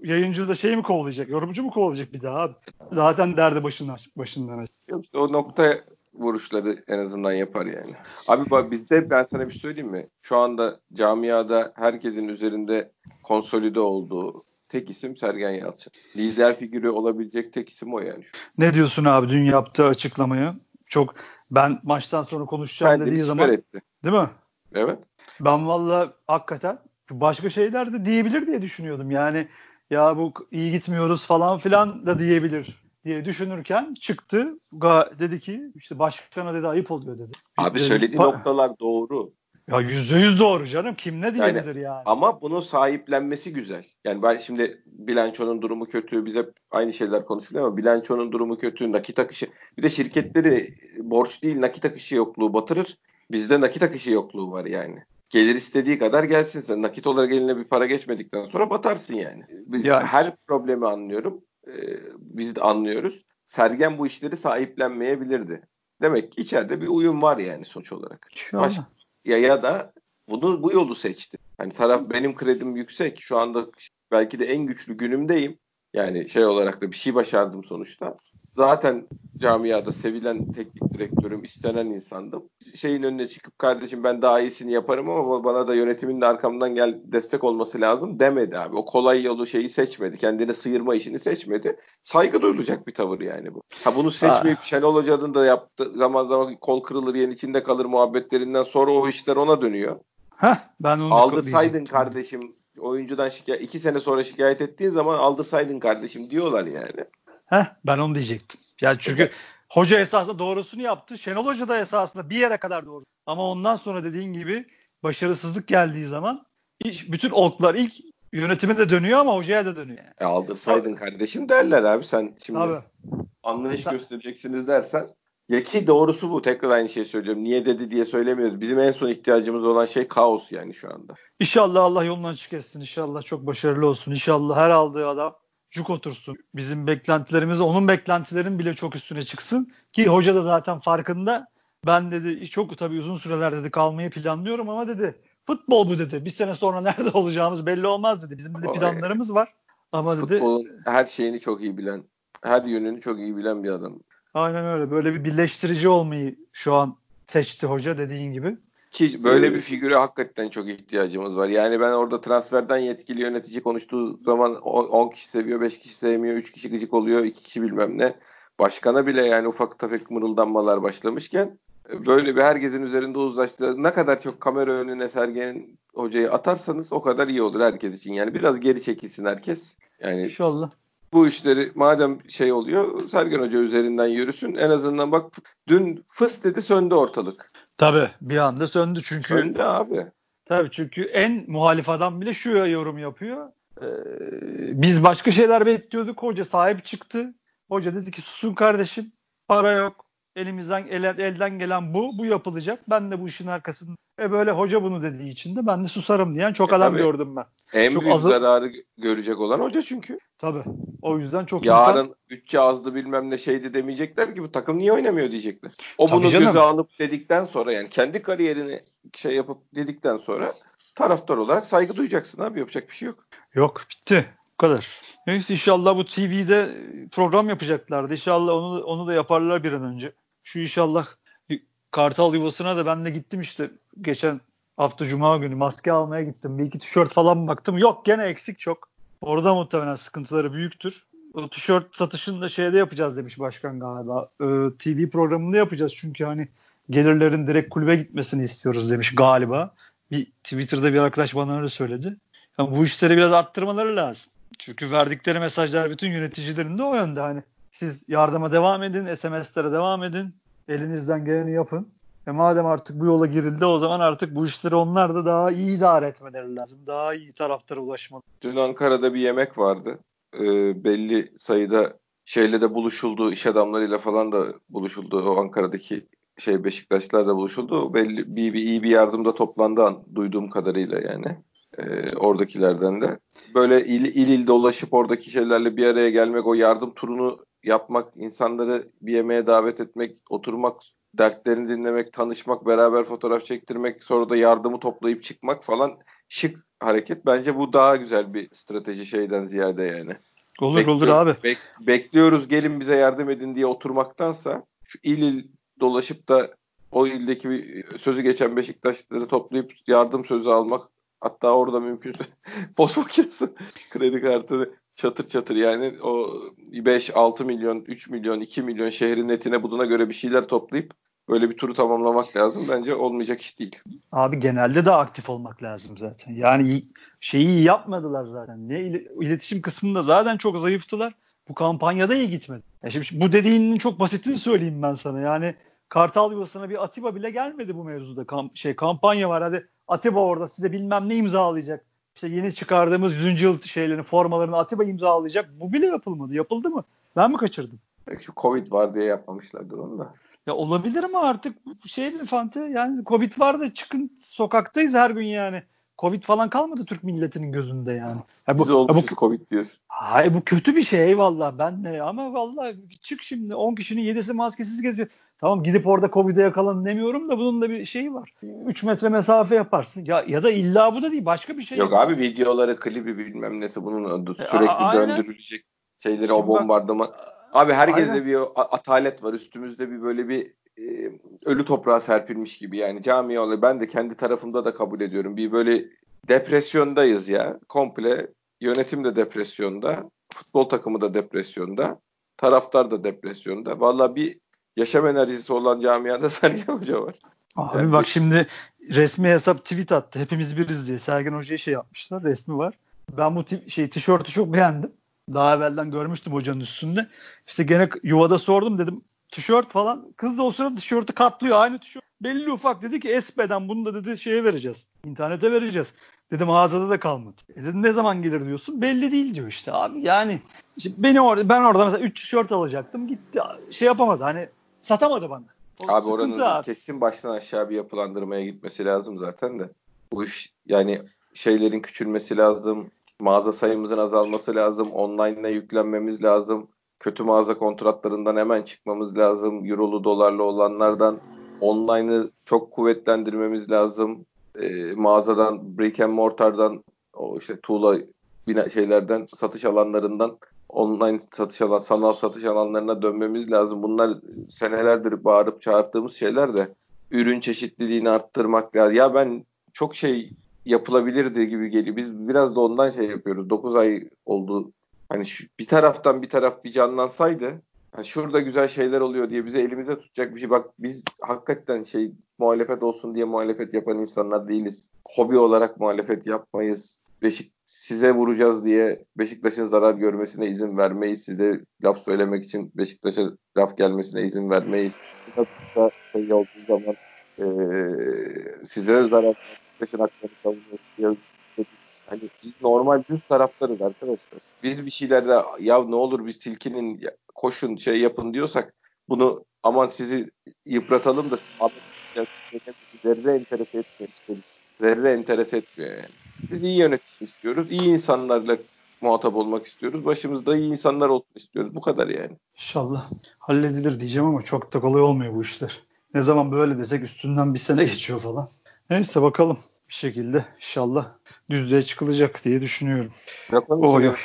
yayıncı da şey mi kovalayacak yorumcu mu kovalayacak bir daha abi? Zaten derdi başından başından.
İşte o nokta vuruşları en azından yapar yani. Abi bak bizde ben sana bir şey söyleyeyim mi? Şu anda camiada herkesin üzerinde konsolide olduğu tek isim Sergen Yalçın. Lider figürü olabilecek tek isim o yani.
Ne diyorsun abi dün yaptığı açıklamayı? Çok ben maçtan sonra konuşacağım Kendini dediği zaman etti. değil mi?
Evet.
Ben valla hakikaten başka şeyler de diyebilir diye düşünüyordum. Yani ya bu iyi gitmiyoruz falan filan da diyebilir diye düşünürken çıktı. Dedi ki işte başkana dedi ayıp oluyor dedi.
Abi dedi, söylediği noktalar doğru.
Ya yüzde yüz doğru canım. Kim ne diyebilir yani, yani.
Ama bunu sahiplenmesi güzel. Yani ben şimdi bilançonun durumu kötü. Biz hep aynı şeyler konuşuluyor ama bilançonun durumu kötü. Nakit akışı. Bir de şirketleri borç değil nakit akışı yokluğu batırır. Bizde nakit akışı yokluğu var yani. Gelir istediği kadar gelsin. Sen nakit olarak eline bir para geçmedikten sonra batarsın yani. yani. Her problemi anlıyorum. Ee, biz de anlıyoruz. Sergen bu işleri sahiplenmeyebilirdi. Demek ki içeride bir uyum var yani sonuç olarak.
Şu Baş,
ya ya da bunu bu yolu seçti. Hani taraf benim kredim yüksek. Şu anda belki de en güçlü günümdeyim. Yani şey olarak da bir şey başardım sonuçta zaten camiada sevilen teknik direktörüm, istenen insandım. Şeyin önüne çıkıp kardeşim ben daha iyisini yaparım ama bana da yönetimin de arkamdan gel destek olması lazım demedi abi. O kolay yolu şeyi seçmedi. Kendini sıyırma işini seçmedi. Saygı duyulacak bir tavır yani bu. Ha bunu seçmeyip ha. Şenol Hoca'nın da yaptı zaman zaman kol kırılır yen içinde kalır muhabbetlerinden sonra o işler ona dönüyor.
Heh, ben onu
Aldırsaydın kardeşim oyuncudan şikayet iki sene sonra şikayet ettiğin zaman aldırsaydın kardeşim diyorlar yani.
Heh, ben onu diyecektim. Yani çünkü <laughs> hoca esasında doğrusunu yaptı. Şenol Hoca da esasında bir yere kadar doğru. Ama ondan sonra dediğin gibi başarısızlık geldiği zaman iş, bütün oklar ilk yönetime de dönüyor ama hocaya da dönüyor. Yani.
E aldırsaydın kardeşim derler abi. Sen şimdi Tabii. anlayış Tabii. göstereceksiniz dersen ya ki doğrusu bu. Tekrar aynı şeyi söylüyorum. Niye dedi diye söylemiyoruz. Bizim en son ihtiyacımız olan şey kaos yani şu anda.
İnşallah Allah yolundan açık etsin. İnşallah çok başarılı olsun. İnşallah her aldığı adam cuk otursun. Bizim beklentilerimiz onun beklentilerin bile çok üstüne çıksın. Ki hoca da zaten farkında. Ben dedi çok tabii uzun süreler dedi kalmayı planlıyorum ama dedi futbol bu dedi. Bir sene sonra <laughs> nerede olacağımız belli olmaz dedi. Bizim de planlarımız var. Ama
Futbolun dedi, her şeyini çok iyi bilen, her yönünü çok iyi bilen bir adam.
Aynen öyle. Böyle bir birleştirici olmayı şu an seçti hoca dediğin gibi.
Ki böyle bir figüre hakikaten çok ihtiyacımız var. Yani ben orada transferden yetkili yönetici konuştuğu zaman 10 kişi seviyor, 5 kişi sevmiyor, 3 kişi gıcık oluyor, 2 kişi bilmem ne. Başkana bile yani ufak tefek mırıldanmalar başlamışken böyle bir herkesin üzerinde uzlaştığı ne kadar çok kamera önüne Sergen hocayı atarsanız o kadar iyi olur herkes için. Yani biraz geri çekilsin herkes. Yani
İnşallah.
Bu işleri madem şey oluyor Sergen Hoca üzerinden yürüsün. En azından bak dün fıs dedi söndü ortalık.
Tabii bir anda söndü çünkü.
Söndü abi.
Tabii çünkü en muhalif adam bile şu yorum yapıyor. Ee, biz başka şeyler bekliyorduk. Hoca sahip çıktı. Hoca dedi ki susun kardeşim. Para yok. Elimizden el, elden gelen bu. Bu yapılacak. Ben de bu işin arkasında. E böyle hoca bunu dediği için de ben de susarım diyen çok e adam tabii, gördüm ben.
En
çok
büyük azı... zararı görecek olan hoca çünkü.
Tabii. O yüzden çok
Yarın insan... bütçe azdı bilmem ne şeydi demeyecekler ki bu takım niye oynamıyor diyecekler. O tabii bunu canım. göze alıp dedikten sonra yani kendi kariyerini şey yapıp dedikten sonra taraftar olarak saygı duyacaksın abi yapacak bir şey yok.
Yok bitti. Bu kadar. Neyse inşallah bu TV'de program yapacaklardı. İnşallah onu onu da yaparlar bir an önce. Şu inşallah Kartal yuvasına da ben de gittim işte geçen hafta cuma günü maske almaya gittim. Bir iki tişört falan baktım. Yok gene eksik çok. Orada muhtemelen sıkıntıları büyüktür. O tişört satışını da şeyde yapacağız demiş başkan galiba. Ee, TV programında yapacağız çünkü hani gelirlerin direkt kulübe gitmesini istiyoruz demiş galiba. Bir Twitter'da bir arkadaş bana öyle söyledi. Yani bu işleri biraz arttırmaları lazım. Çünkü verdikleri mesajlar bütün yöneticilerin de o yönde hani. Siz yardıma devam edin, SMS'lere devam edin, elinizden geleni yapın. E madem artık bu yola girildi o zaman artık bu işleri onlar da daha iyi idare etmeleri lazım. Daha iyi taraftara ulaşmalı.
Dün Ankara'da bir yemek vardı. Ee, belli sayıda şeyle de buluşuldu, iş adamlarıyla falan da buluşuldu. O Ankara'daki şey Beşiktaşlarla buluşuldu. Belli bir, bir iyi bir yardımda toplandı an, duyduğum kadarıyla yani. E, oradakilerden de. Böyle il, il il dolaşıp oradaki şeylerle bir araya gelmek, o yardım turunu yapmak, insanları bir yemeğe davet etmek, oturmak, dertlerini dinlemek, tanışmak, beraber fotoğraf çektirmek, sonra da yardımı toplayıp çıkmak falan şık hareket. Bence bu daha güzel bir strateji şeyden ziyade yani.
Olur Bekliyor, olur abi. Bek,
bekliyoruz gelin bize yardım edin diye oturmaktansa şu il il dolaşıp da o ildeki sözü geçen Beşiktaşları toplayıp yardım sözü almak hatta orada mümkünse <laughs> post makinesi kredi kartı çatır çatır yani o 5 6 milyon 3 milyon 2 milyon şehrin netine buduna göre bir şeyler toplayıp böyle bir turu tamamlamak lazım. Bence olmayacak iş değil.
Abi genelde de aktif olmak lazım zaten. Yani şeyi yapmadılar zaten. Ne iletişim kısmında zaten çok zayıftılar. Bu kampanyada iyi gitmedi. Ya şimdi bu dediğinin çok basitini söyleyeyim ben sana. Yani Kartal yuvasına bir Atiba bile gelmedi bu mevzuda. Kamp şey kampanya var hadi Atiba orada size bilmem ne imzalayacak. İşte yeni çıkardığımız 100. yıl şeylerini, formalarını Atiba imzalayacak. Bu bile yapılmadı. Yapıldı mı? Ben mi kaçırdım?
Belki şu Covid var diye yapmamışlardır onu da.
Ya olabilir ama artık şey mi Fante yani Covid var da çıkın sokaktayız her gün yani. Covid falan kalmadı Türk milletinin gözünde yani.
Ya bu, Biz olmuşuz bu, Covid diyorsun.
Hayır bu kötü bir şey eyvallah ben de ama vallahi çık şimdi 10 kişinin 7'si maskesiz geziyor. Tamam gidip orada Covid'e yakalan demiyorum da bunun da bir şeyi var. 3 metre mesafe yaparsın. Ya ya da illa bu da değil başka bir şey.
Yok abi videoları, klibi bilmem nesi bunun e, sürekli A- döndürülecek şeyleri Şimdi o bombardıman. Bak, abi herkeste bir atalet var. Üstümüzde bir böyle bir e, ölü toprağa serpilmiş gibi yani cami oluyor. Ben de kendi tarafımda da kabul ediyorum. Bir böyle depresyondayız ya. Komple yönetim de depresyonda. Futbol takımı da depresyonda. Taraftar da depresyonda. Valla bir yaşam enerjisi olan camiada <laughs> Sergen Hoca var.
Abi yani, bak şimdi resmi hesap tweet attı. Hepimiz biriz diye. Sergen Hoca'ya şey yapmışlar. Resmi var. Ben bu şey tişörtü çok beğendim. Daha evvelden görmüştüm hocanın üstünde. İşte gene yuvada sordum dedim tişört falan. Kız da o sırada tişörtü katlıyor. Aynı tişört. Belli ufak dedi ki Espe'den bunu da dedi şeye vereceğiz. İnternete vereceğiz. Dedim mağazada da kalmadı. E dedim ne zaman gelir diyorsun? Belli değil diyor işte abi. Yani işte beni orada ben orada mesela 3 tişört alacaktım. Gitti şey yapamadı. Hani satamadı bana.
O abi oranın abi. kesin baştan aşağı bir yapılandırmaya gitmesi lazım zaten de. Bu iş yani şeylerin küçülmesi lazım. Mağaza sayımızın azalması lazım. Online'la yüklenmemiz lazım. Kötü mağaza kontratlarından hemen çıkmamız lazım. Eurolu dolarlı olanlardan online'ı çok kuvvetlendirmemiz lazım. E, mağazadan, brick and mortar'dan, o işte tuğla bina şeylerden, satış alanlarından online satış alan, sanal satış alanlarına dönmemiz lazım. Bunlar senelerdir bağırıp çağırdığımız şeyler de ürün çeşitliliğini arttırmak lazım. Ya ben çok şey yapılabilirdi gibi geliyor. Biz biraz da ondan şey yapıyoruz. 9 ay oldu. Hani şu, bir taraftan bir taraf bir canlansaydı yani şurada güzel şeyler oluyor diye bize elimize tutacak bir şey. Bak biz hakikaten şey muhalefet olsun diye muhalefet yapan insanlar değiliz. Hobi olarak muhalefet yapmayız. Beşik size vuracağız diye Beşiktaş'ın zarar görmesine izin vermeyiz. Size laf söylemek için Beşiktaş'a laf gelmesine izin vermeyiz. Beşiktaş'a şey olduğu zaman e, size zarar Beşiktaş'ın haklarını savunuyoruz Hani biz normal düz taraftarız arkadaşlar. Biz bir şeylerde ya ne olur biz tilkinin koşun şey yapın diyorsak bunu aman sizi yıpratalım da zerre enterese etmiyor. Zerre enterese etmiyor yani. Biz iyi yönetim istiyoruz. İyi insanlarla muhatap olmak istiyoruz. Başımızda iyi insanlar olsun istiyoruz. Bu kadar yani.
İnşallah halledilir diyeceğim ama çok da kolay olmuyor bu işler. Ne zaman böyle desek üstünden bir sene <laughs> geçiyor falan. Neyse bakalım bir şekilde inşallah düzlüğe çıkılacak diye düşünüyorum.
Gökhan
yok.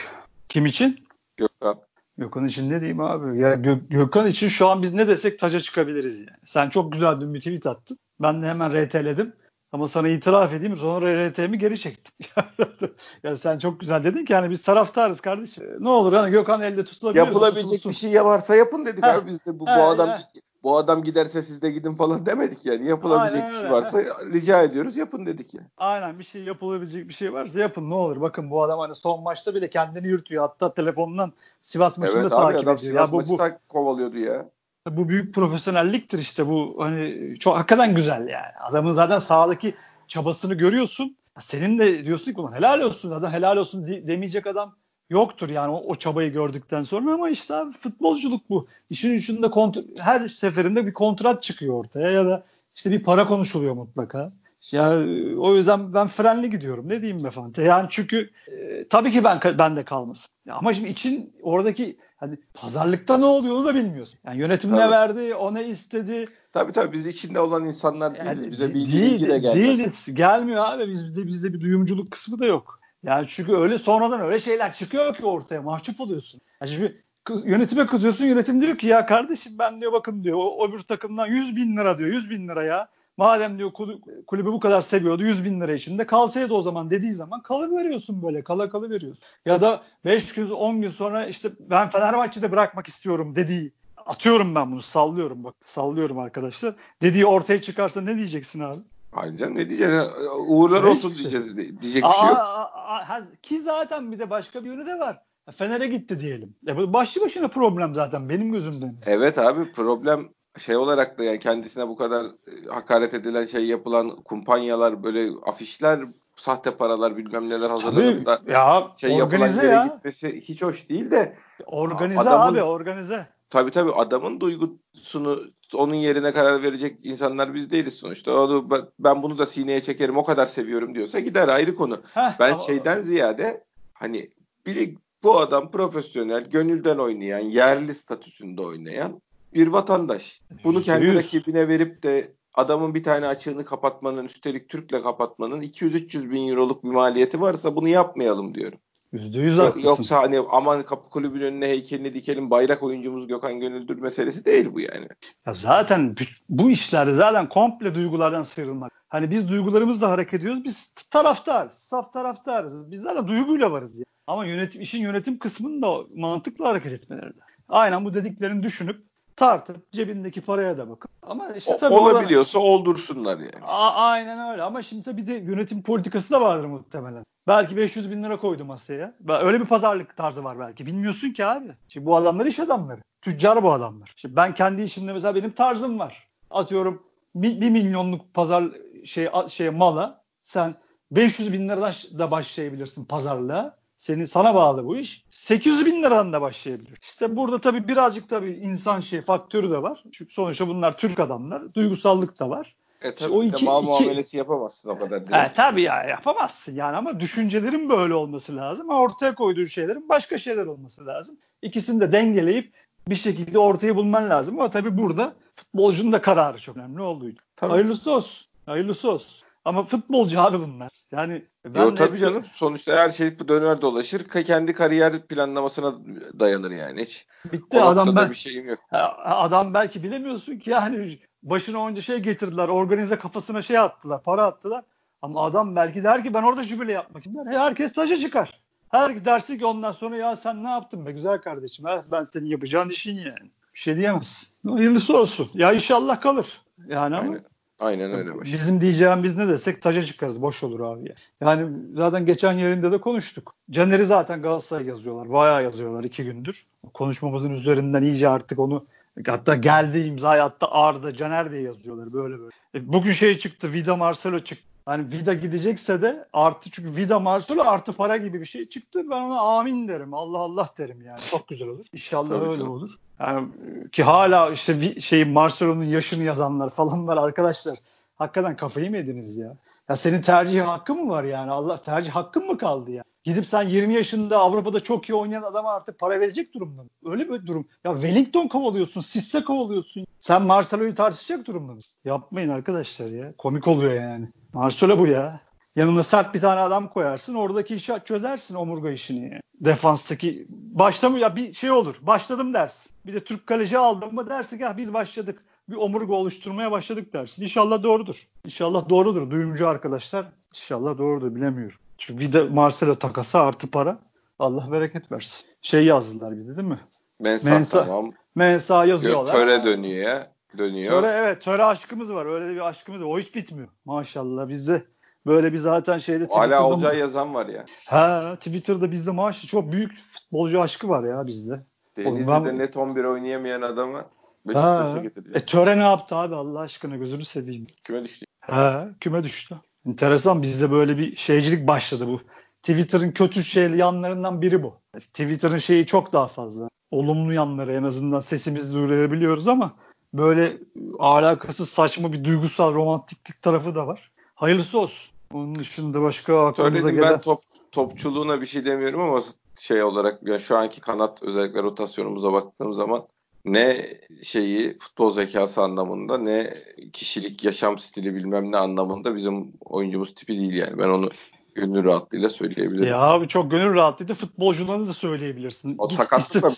Kim için?
Gökhan.
Gökhan için ne diyeyim abi? Ya Gök, Gökhan için şu an biz ne desek taca çıkabiliriz yani. Sen çok güzel bir tweet attın. Ben de hemen RT'ledim. Ama sana itiraf edeyim sonra RT'mi geri çektim. <laughs> ya sen çok güzel dedin ki hani biz taraftarız kardeşim. Ne olur hani Gökhan elde tutulabilir.
Yapılabilecek bir şey varsa yapın dedik ha. abi biz de bu, ha, bu adam ha bu adam giderse siz de gidin falan <laughs> demedik yani. Yapılabilecek Aynen bir şey varsa rica ediyoruz yapın dedik yani.
Aynen bir şey yapılabilecek bir şey varsa yapın ne olur. Bakın bu adam hani son maçta bile kendini yürütüyor. Hatta telefonundan Sivas maçını evet, da takip adam ediyor.
Sivas ya, bu, maçı bu, tak kovalıyordu ya.
Bu büyük profesyonelliktir işte bu hani çok hakikaten güzel yani. Adamın zaten sahadaki çabasını görüyorsun. Senin de diyorsun ki helal olsun adam helal olsun demeyecek adam yoktur yani o, o çabayı gördükten sonra ama işte abi futbolculuk bu. İşin içinde kont- her seferinde bir kontrat çıkıyor ortaya ya da işte bir para konuşuluyor mutlaka. Ya o yüzden ben frenli gidiyorum. Ne diyeyim be Fante? Yani çünkü e, tabii ki ben ben de kalmasın. Ama şimdi için oradaki hani pazarlıkta ne oluyor da bilmiyorsun. Yani yönetim tabii. ne verdi, o ne istedi.
Tabii tabii biz içinde olan insanlar değiliz. Yani, Bize bilgi, değil, bilgi de gelmez.
Değiliz. Gelmiyor abi. Bizde bizde bir duyumculuk kısmı da yok. Yani çünkü öyle sonradan öyle şeyler çıkıyor ki ortaya mahcup oluyorsun. Yani şimdi yönetime kızıyorsun yönetim diyor ki ya kardeşim ben diyor bakın diyor o öbür takımdan 100 bin lira diyor 100 bin lira ya. Madem diyor kulübü bu kadar seviyordu 100 bin lira içinde kalsaydı o zaman dediği zaman kalı veriyorsun böyle kala kalı veriyorsun. Ya da 5 gün 10 gün sonra işte ben Fenerbahçe'de bırakmak istiyorum dediği atıyorum ben bunu sallıyorum bak sallıyorum arkadaşlar. Dediği ortaya çıkarsa ne diyeceksin abi?
Ayrıca ne diyeceğiz? Uğurlar evet olsun diyeceğiz. Diyecek bir şey yok.
Aa, aa, ki zaten bir de başka bir yönü de var. Fener'e gitti diyelim. Ya bu başlı başına problem zaten benim gözümden.
Evet abi problem şey olarak da yani kendisine bu kadar e, hakaret edilen şey yapılan kumpanyalar böyle afişler sahte paralar bilmem neler hazırlanıp da
ya, şey organize ya.
gitmesi hiç hoş değil de
organize adamın, abi organize.
Tabii tabii adamın duygusunu onun yerine karar verecek insanlar biz değiliz sonuçta. O ben bunu da sineye çekerim o kadar seviyorum diyorsa gider ayrı konu. Heh, ben ama... şeyden ziyade hani biri bu adam profesyonel, gönülden oynayan, yerli statüsünde oynayan bir vatandaş. Bunu kendi Yüz. rakibine verip de adamın bir tane açığını kapatmanın, üstelik Türk'le kapatmanın 200-300 bin euroluk bir maliyeti varsa bunu yapmayalım diyorum.
%100 haklısın.
Yoksa hani aman kapı kulübünün önüne heykelini dikelim bayrak oyuncumuz Gökhan Gönüldür meselesi değil bu yani.
Ya zaten bu işlerde zaten komple duygulardan sıyrılmak. Hani biz duygularımızla hareket ediyoruz. Biz taraftar, saf taraftarız. Biz zaten duyguyla varız. Ya. Ama yönetim işin yönetim kısmında mantıklı hareket etmelerinde. Aynen bu dediklerini düşünüp tartıp cebindeki paraya da bakın. Ama işte tabii
olabiliyorsa orada... oldursunlar yani.
A- aynen öyle ama şimdi tabii de yönetim politikası da vardır muhtemelen. Belki 500 bin lira koydu masaya. Öyle bir pazarlık tarzı var belki. Bilmiyorsun ki abi. Şimdi bu adamlar iş adamları. Tüccar bu adamlar. Şimdi ben kendi işimde mesela benim tarzım var. Atıyorum bir, bir milyonluk pazar şey şey mala sen 500 bin liradan da başlayabilirsin pazarlığa. Senin sana bağlı bu iş. 800 bin liradan da başlayabilir. İşte burada tabii birazcık tabii insan şey faktörü de var. Çünkü sonuçta bunlar Türk adamlar. Duygusallık da var.
E tabii o iki, mal iki, muamelesi yapamazsın o kadar.
E, tabii ya yapamazsın yani ama düşüncelerin böyle olması lazım. Ama ortaya koyduğun şeylerin başka şeyler olması lazım. İkisini de dengeleyip bir şekilde ortaya bulman lazım. Ama tabii burada futbolcunun da kararı çok önemli olduğu için. Tabii. Hayırlısı olsun. Hayırlısı olsun. Ama futbolcu abi bunlar. Yani
ben Yo, tabii hep... canım. Sonuçta her şey döner dolaşır. Kendi kariyer planlamasına dayanır yani. Hiç
Bitti adam ben, bir şeyim yok. Adam belki bilemiyorsun ki yani başına önce şey getirdiler. Organize kafasına şey attılar. Para attılar. Ama adam belki der ki ben orada jübile yapmak istiyorum. Herkes taca çıkar. Her dersi ki ondan sonra ya sen ne yaptın be güzel kardeşim. Ha? Ben senin yapacağın işin yani. Bir şey diyemezsin. Hayırlısı olsun. Ya inşallah kalır. Yani ama
Aynen öyle. Baş.
Bizim diyeceğimiz ne desek taca çıkarız. Boş olur abi. Yani zaten geçen yerinde de konuştuk. Caner'i zaten Galatasaray yazıyorlar. Bayağı yazıyorlar iki gündür. Konuşmamızın üzerinden iyice artık onu hatta geldi imzayı hatta Arda Caner diye yazıyorlar böyle böyle. E, bugün şey çıktı Vida Marcelo çıktı. Hani Vida gidecekse de artı çünkü Vida Marcelo artı para gibi bir şey çıktı. Ben ona amin derim. Allah Allah derim yani. Çok güzel olur. İnşallah Tabii öyle canım. olur. Yani, ki hala işte şey Marcelo'nun yaşını yazanlar falan var arkadaşlar. Hakikaten kafayı mı yediniz ya? Ya senin tercih hakkın mı var yani? Allah tercih hakkın mı kaldı ya? Gidip sen 20 yaşında Avrupa'da çok iyi oynayan adama artık para verecek durumda mı? Öyle bir durum. Ya Wellington kovalıyorsun, Sisse kovalıyorsun. Sen Marcelo'yu tartışacak durumda mısın? Yapmayın arkadaşlar ya. Komik oluyor yani. Marcelo bu ya. Yanına sert bir tane adam koyarsın. Oradaki işi çözersin omurga işini. Yani. Defanstaki başlamıyor ya bir şey olur. Başladım dersin. Bir de Türk kaleci aldım mı dersin ya biz başladık. Bir omurga oluşturmaya başladık dersin. İnşallah doğrudur. İnşallah doğrudur. Duyumcu arkadaşlar. İnşallah doğrudur bilemiyorum. Çünkü bir de Marcelo takası artı para. Allah bereket versin. Şey yazdılar bir de değil mi?
Mensa, Mensa tamam.
Mensa yazıyorlar.
Töre dönüyor ya. Dönüyor.
Töre evet. Töre aşkımız var. Öyle bir aşkımız var. O hiç bitmiyor. Maşallah bizde böyle bir zaten şeyde
Twitter'da Hala olacağı yazan var ya.
Ha Twitter'da bizde maaşı çok büyük futbolcu aşkı var ya bizde.
Denizli'de ben... net 11 oynayamayan adamı Beşiktaş'a getirdi.
E Töre ne yaptı abi Allah aşkına gözünü seveyim.
Küme düştü.
Ha küme düştü. Enteresan bizde böyle bir şeycilik başladı bu. Twitter'ın kötü şey yanlarından biri bu. Twitter'ın şeyi çok daha fazla. Olumlu yanları en azından sesimizi duyurabiliyoruz ama böyle alakasız saçma bir duygusal romantiklik tarafı da var. Hayırlısı olsun. Onun dışında başka aklımıza
Söyledim gelen... ben top, topçuluğuna bir şey demiyorum ama şey olarak yani şu anki kanat özellikle rotasyonumuza baktığım zaman ne şeyi futbol zekası anlamında ne kişilik yaşam stili bilmem ne anlamında bizim oyuncumuz tipi değil yani. Ben onu gönül rahatlığıyla söyleyebilirim.
Ya abi çok gönül rahatlığıyla futbolcularını da söyleyebilirsin.
O bir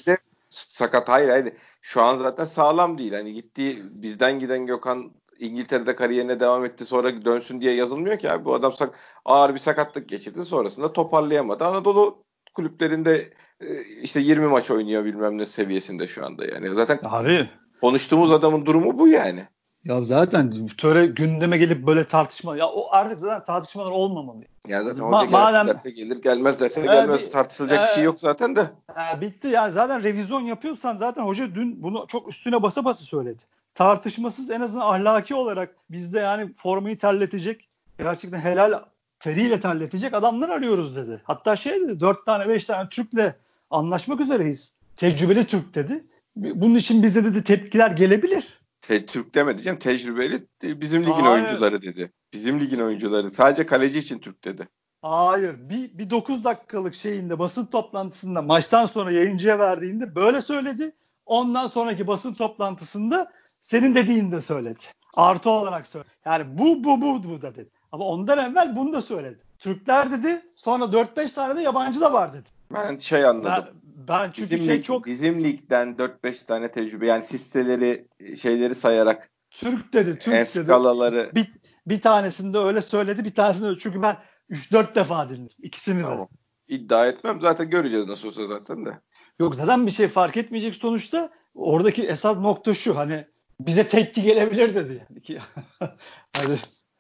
de sakat hayır hayır. Şu an zaten sağlam değil. Hani gittiği bizden giden Gökhan İngiltere'de kariyerine devam etti sonra dönsün diye yazılmıyor ki abi. Bu adam sak ağır bir sakatlık geçirdi. Sonrasında toparlayamadı. Anadolu kulüplerinde e, işte 20 maç oynuyor bilmem ne seviyesinde şu anda yani. Zaten
Abi.
konuştuğumuz adamın durumu bu yani.
Ya zaten töre gündeme gelip böyle tartışma ya o artık zaten tartışmalar olmamalı.
Ya zaten Ma- hoca madem, derse gelir gelmez derse gelmez bir, tartışılacak e, bir şey yok zaten de.
E, bitti yani zaten revizyon yapıyorsan zaten hoca dün bunu çok üstüne basa basa söyledi. Tartışmasız en azından ahlaki olarak bizde yani formayı terletecek gerçekten helal teriyle terletecek adamlar arıyoruz dedi. Hatta şey dedi dört tane beş tane Türk'le anlaşmak üzereyiz. Tecrübeli Türk dedi. Bunun için bize dedi tepkiler gelebilir.
Te Türk demedi canım. Tecrübeli bizim ligin Hayır. oyuncuları dedi. Bizim ligin oyuncuları. Sadece kaleci için Türk dedi.
Hayır. Bir, bir 9 dakikalık şeyinde basın toplantısında maçtan sonra yayıncıya verdiğinde böyle söyledi. Ondan sonraki basın toplantısında senin dediğini de söyledi. Artı olarak söyledi. Yani bu bu bu bu da dedi. Ama ondan evvel bunu da söyledi. Türkler dedi. Sonra 4-5 tane de yabancı da var dedi.
Ben şey anladım.
Ben, ben çünkü bizim şey lig, çok
bizim ligden 4-5 tane tecrübe yani hisseleri şeyleri sayarak
Türk dedi, Türk
eskalaları.
dedi. Bir, bir tanesinde öyle söyledi, bir tanesinde öyle. Çünkü ben 3-4 defa dinledim. İkisini tamam. de.
İddia etmem. Zaten göreceğiz nasıl olsa zaten de.
Yok zaten bir şey fark etmeyecek sonuçta. Oradaki esas nokta şu hani bize tepki gelebilir dedi. Yani. <laughs>
hani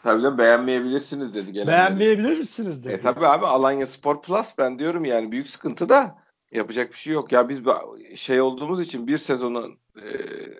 Tabii canım beğenmeyebilirsiniz dedi.
Gelenleri. Beğenmeyebilir misiniz dedi.
E tabii abi Alanya Spor Plus ben diyorum yani büyük sıkıntı da yapacak bir şey yok. Ya biz şey olduğumuz için bir sezonu e,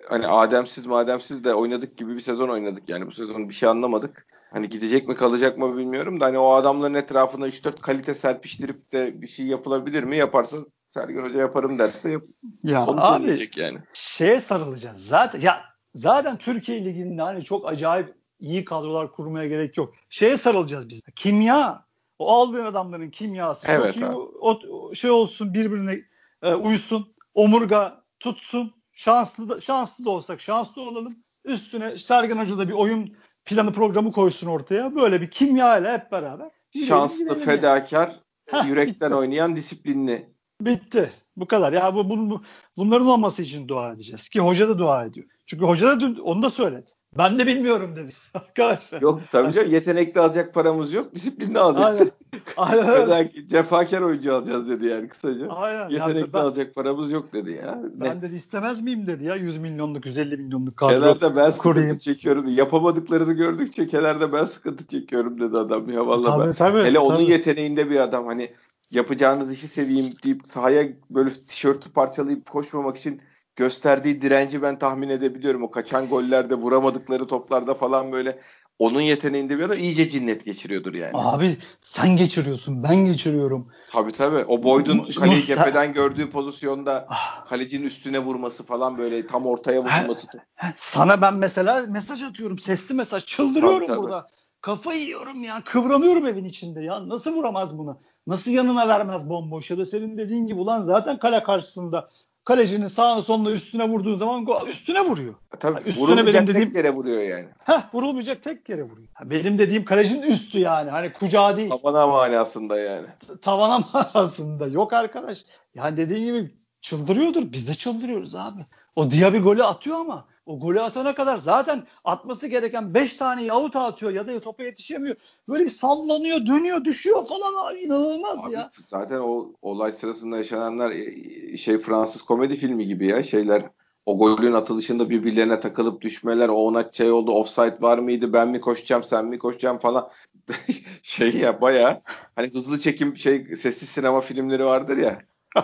hani Ademsiz mademsiz de oynadık gibi bir sezon oynadık. Yani bu sezon bir şey anlamadık. Hani gidecek mi kalacak mı bilmiyorum da hani o adamların etrafına 3-4 kalite serpiştirip de bir şey yapılabilir mi? Yaparsa Sergen Hoca yaparım derse yap.
Ya abi yani. şeye sarılacağız. Zaten ya zaten Türkiye Ligi'nde hani çok acayip iyi kadrolar kurmaya gerek yok. Şeye sarılacağız biz. Kimya. O aldığın adamların kimyası. Evet, çok iyi o, o şey olsun birbirine e, uysun. Omurga tutsun. Şanslı da, şanslı da olsak şanslı olalım. Üstüne Sergen Hoca da bir oyun planı programı koysun ortaya. Böyle bir kimya ile hep beraber.
Şanslı, fedakar, Heh, yürekten bitti. oynayan, disiplinli.
Bitti. Bu kadar. Ya bu, bu, bunların olması için dua edeceğiz. Ki hoca da dua ediyor. Çünkü hoca da dün onu da söyledi. Ben de bilmiyorum dedi <laughs> arkadaşlar.
Yok tabii canım yetenekli alacak paramız yok. Disiplinli alacağız. Aynen. Aynen. <laughs> Cefakar oyuncu alacağız dedi yani kısaca. Aynen. Yetenekli yani ben, alacak paramız yok dedi ya.
Ben ne? dedi istemez miyim dedi ya 100 milyonluk 150 milyonluk kadro
Kenarda ben kurayım. sıkıntı çekiyorum. Yapamadıklarını gördükçe kenarda ben sıkıntı çekiyorum dedi adam ya vallahi. Tabii, ben. tabii, Hele tabii. onun yeteneğinde bir adam hani yapacağınız işi seveyim deyip sahaya böyle tişörtü parçalayıp koşmamak için gösterdiği direnci ben tahmin edebiliyorum. O kaçan gollerde vuramadıkları toplarda falan böyle onun yeteneğinde bir adam iyice cinnet geçiriyordur yani.
Abi sen geçiriyorsun ben geçiriyorum.
Tabii tabii. O Boyd'un kaleyi cepheden gördüğü pozisyonda ah. kalecinin üstüne vurması falan böyle tam ortaya vurması.
Sana ben mesela mesaj atıyorum. Sesli mesaj. Çıldırıyorum tabii, tabii. burada. Kafa yiyorum ya. Kıvranıyorum evin içinde ya. Nasıl vuramaz bunu? Nasıl yanına vermez bomboş? Ya da senin dediğin gibi ulan zaten kale karşısında kalecinin sağına soluna üstüne vurduğun zaman üstüne vuruyor.
Tabii yani üstüne benim dediğim tek yere vuruyor yani.
Heh vurulmayacak tek yere vuruyor. Benim dediğim kalecinin üstü yani. Hani kucağı değil.
Tavana manasında yani.
Tavana <laughs> manasında. Yok arkadaş. Yani dediğin gibi çıldırıyordur. Biz de çıldırıyoruz abi. O Diaby golü atıyor ama o golü atana kadar zaten atması gereken 5 tane out atıyor ya da topa yetişemiyor. Böyle bir sallanıyor, dönüyor, düşüyor falan abi inanılmaz abi, ya.
Zaten o olay sırasında yaşananlar e, şey Fransız komedi filmi gibi ya şeyler o golün atılışında birbirlerine takılıp düşmeler, o ona şey oldu, offside var mıydı, ben mi koşacağım, sen mi koşacağım falan. <laughs> şey ya baya hani hızlı çekim şey sessiz sinema filmleri vardır ya. <laughs>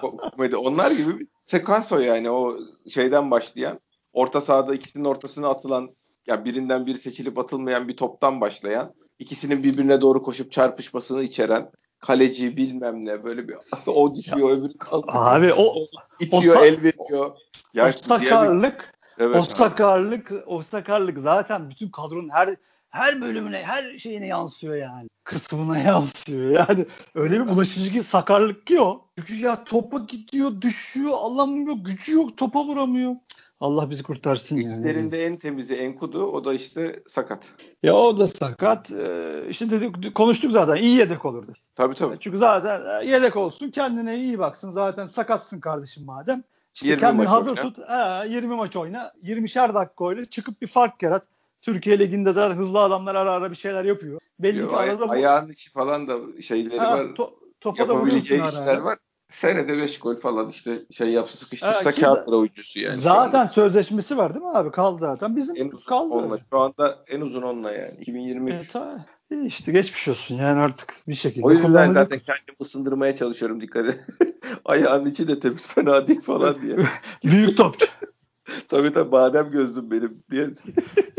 komedi onlar gibi bir sekans o yani o şeyden başlayan orta sahada ikisinin ortasına atılan ya birinden biri seçilip atılmayan bir toptan başlayan ikisinin birbirine doğru koşup çarpışmasını içeren kaleci bilmem ne böyle bir <laughs> o düşüyor öbürü kalkıyor.
Abi o
itiyor o, el veriyor.
Ya, o sakarlık bir... evet, o sakarlık o sakarlık zaten bütün kadronun her her bölümüne her şeyine yansıyor yani. Kısmına <laughs> yansıyor. Yani öyle bir bulaşıcı ki sakarlık ki o. Çünkü ya topa gidiyor, düşüyor, alamıyor, gücü yok, topa vuramıyor. Allah bizi kurtarsın.
İçlerinde yani. en temizi Enkudu o da işte sakat.
Ya o da sakat. Ee, işte dedik konuştuk zaten iyi yedek olurdu.
Tabii tabii.
Çünkü zaten e, yedek olsun kendine iyi baksın. Zaten sakatsın kardeşim madem. İşte kendini hazır oyna. tut. He, 20 maç oyna. 20'şer dakika oyna. Çıkıp bir fark yarat. Türkiye Ligi'nde zaten hızlı adamlar ara ara bir şeyler yapıyor.
Belli Yo, ki arada bu... Ayağın içi falan da şeyleri ha, var. To- topa da işler ara. var senede 5 gol falan işte şey yapsa sıkıştırsa kağıtlara oyuncusu yani.
Zaten sözleşmesi var değil mi abi? Kaldı zaten. Bizim
en uzun
kaldı.
Onunla. Şu anda en uzun onunla yani. 2023. Evet,
tamam. İşte geçmiş olsun yani artık bir şekilde.
O yüzden zaten kendimi ısındırmaya çalışıyorum dikkat et. <laughs> Ayağın içi de temiz fena değil falan diye. <laughs>
Büyük topçu. <laughs>
tabii tabii badem gözlüm benim diye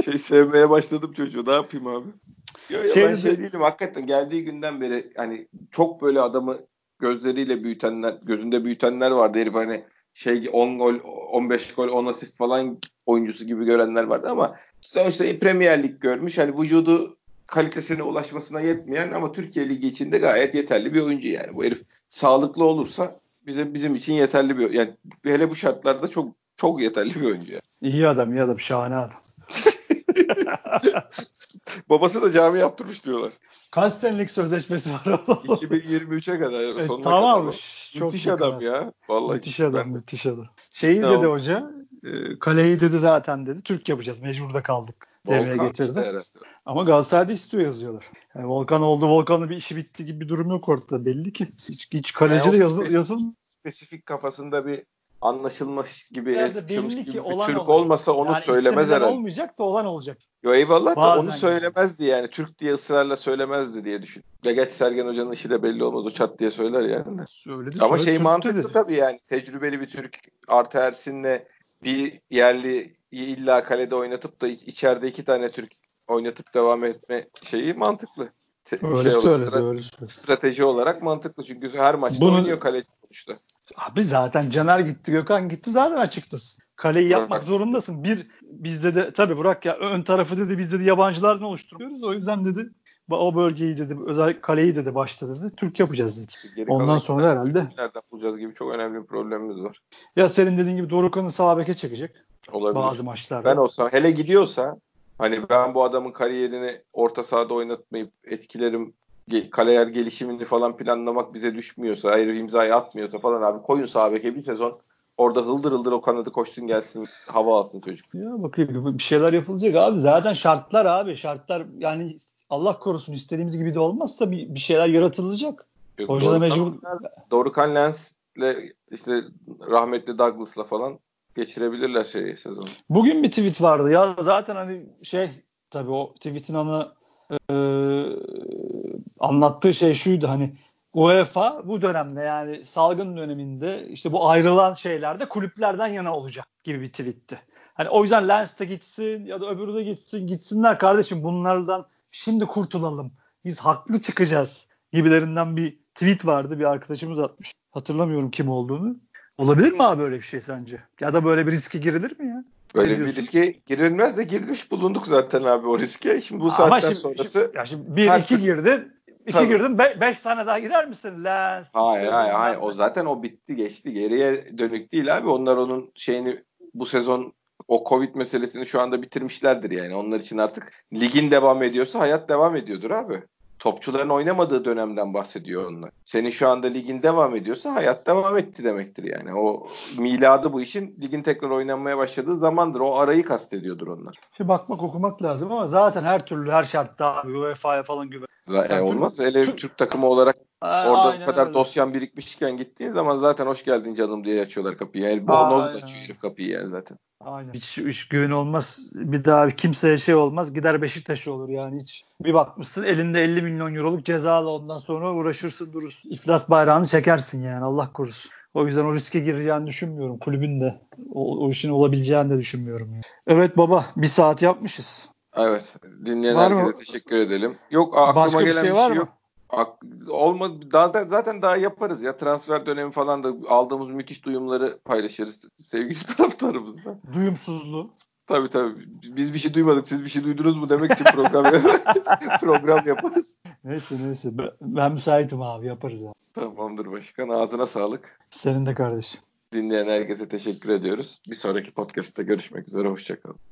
şey sevmeye başladım çocuğu. Ne yapayım abi? Yo, yo, şey, ben şey değilim hakikaten geldiği günden beri hani çok böyle adamı gözleriyle büyütenler, gözünde büyütenler vardı. Herif hani şey 10 gol, 15 gol, 10 asist falan oyuncusu gibi görenler vardı ama sonuçta Premier Lig görmüş. Hani vücudu kalitesine ulaşmasına yetmeyen ama Türkiye Ligi içinde gayet yeterli bir oyuncu yani. Bu herif sağlıklı olursa bize bizim için yeterli bir yani hele bu şartlarda çok çok yeterli bir oyuncu yani.
İyi adam, iyi adam, şahane adam. <laughs> <laughs>
Babası da cami yaptırmış diyorlar.
Kaç senelik sözleşmesi var?
2023'e kadar.
E, tamam. Kadar.
Çok müthiş adam kadar. ya. Vallahi
müthiş adam, ben... müthiş adam. Şeyi tamam. dedi hoca, e, kaleyi dedi zaten dedi. Türk yapacağız. Mecburda kaldık. Devreye getirdi. Işte Ama Galatasaray'da istiyor yazıyorlar. Yani Volkan oldu, Volkan'ın bir işi bitti gibi bir durum yok ortada belli ki. Hiç, hiç kaleci yani de yazıl, yazıl.
Spesifik kafasında bir anlaşılmış gibi belli ki gibi olan Türk olmasa onu yani söylemez herhalde.
olmayacak da olan olacak.
Yo eyvallah Bazen da onu söylemezdi yani. Türk diye ısrarla söylemezdi diye düşün. Geç Sergen Hoca'nın işi de belli olmaz. O çat diye söyler yani. Söyledi, Ama söyledi, şey Türk mantıklı dedi. tabii yani. Tecrübeli bir Türk artı Ersin'le bir yerli illa kalede oynatıp da içeride iki tane Türk oynatıp devam etme şeyi mantıklı.
öyle şey söyledi, öyle söyledi.
Strateji olarak mantıklı çünkü her maçta Bunu, oynuyor kaleci sonuçta.
Abi zaten Caner gitti, Gökhan gitti zaten açıktasın. Kaleyi yapmak zorundasın. Bir bizde de tabii Burak ya ön tarafı dedi bizde de yabancılarla oluşturuyoruz. O yüzden dedi o bölgeyi dedi özel kaleyi dedi başta dedi Türk yapacağız dedi. Geri Ondan sonra herhalde
nereden bulacağız gibi çok önemli bir problemimiz var.
Ya senin dediğin gibi Dorukan'ı sağ beke çekecek. Olabilir. Bazı maçlarda.
Ben olsam hele gidiyorsa Hani ben bu adamın kariyerini orta sahada oynatmayıp etkilerim kariyer gelişimini falan planlamak bize düşmüyorsa, ayrı imzayı atmıyorsa falan abi koyun sağ beke bir sezon orada hıldır hıldır o kanadı koşsun gelsin hava alsın çocuk.
Ya bakayım bir şeyler yapılacak abi. Zaten şartlar abi şartlar yani Allah korusun istediğimiz gibi de olmazsa bir, bir şeyler yaratılacak. Yok, Hoca da mecbur.
Dorukhan Lens'le işte rahmetli Douglas'la falan geçirebilirler şeyi sezonu.
Bugün bir tweet vardı ya zaten hani şey tabii o tweetin ana e, anlattığı şey şuydu hani UEFA bu dönemde yani salgın döneminde işte bu ayrılan şeylerde kulüplerden yana olacak gibi bir tweetti. Hani o yüzden Lens de gitsin ya da öbürü de gitsin gitsinler kardeşim bunlardan şimdi kurtulalım. Biz haklı çıkacağız gibilerinden bir tweet vardı bir arkadaşımız atmış. Hatırlamıyorum kim olduğunu. Olabilir mi abi böyle bir şey sence? Ya da böyle bir riske girilir mi ya?
Böyle bir riske girilmez de girmiş bulunduk zaten abi o riske. Şimdi bu saatten şimdi, sonrası...
Şimdi, ya şimdi bir iki türlü... girdin, iki Tabii. girdin, be, beş tane daha girer misin? Lens,
hayır hayır hayır. O zaten o bitti geçti. Geriye dönük değil abi. Onlar onun şeyini bu sezon o Covid meselesini şu anda bitirmişlerdir yani. Onlar için artık ligin devam ediyorsa hayat devam ediyordur abi topçuların oynamadığı dönemden bahsediyor onlar. Senin şu anda ligin devam ediyorsa hayat devam etti demektir yani. O miladı bu işin ligin tekrar oynanmaya başladığı zamandır. O arayı kastediyordur onlar.
Şimdi bakmak okumak lazım ama zaten her türlü her şartta UEFA'ya falan güven.
E, olmaz. Hele Türk, Türk takımı olarak orada bu kadar öyle. dosyan birikmişken gittiğin zaman zaten hoş geldin canım diye açıyorlar kapıyı. Yani Bonoz açıyor herif kapıyı yani zaten.
Aynen. Hiç, hiç güven olmaz. Bir daha kimseye şey olmaz. Gider Beşiktaş'ı olur yani hiç. Bir bakmışsın elinde 50 milyon euroluk cezalı ondan sonra uğraşırsın durursun. İflas bayrağını çekersin yani Allah korusun. O yüzden o riske gireceğini düşünmüyorum kulübün de. O, o işin olabileceğini de düşünmüyorum. Yani. Evet baba bir saat yapmışız.
Evet. Dinleyen var herkese mı? teşekkür edelim. Yok aklıma Başka gelen bir şey, var bir şey yok. Olmadı daha da, zaten daha yaparız ya transfer dönemi falan da aldığımız müthiş duyumları paylaşırız sevgili <laughs> taraftarımızla.
Duyumsuzluğu.
Tabii tabii. Biz bir şey duymadık. Siz bir şey duydunuz mu demek için program <laughs> program yaparız.
Neyse neyse. Ben müsaitim abi yaparız abi.
Tamamdır başkan. Ağzına sağlık.
Senin de kardeşim.
Dinleyen herkese teşekkür ediyoruz. Bir sonraki podcast'ta görüşmek üzere. Hoşçakalın.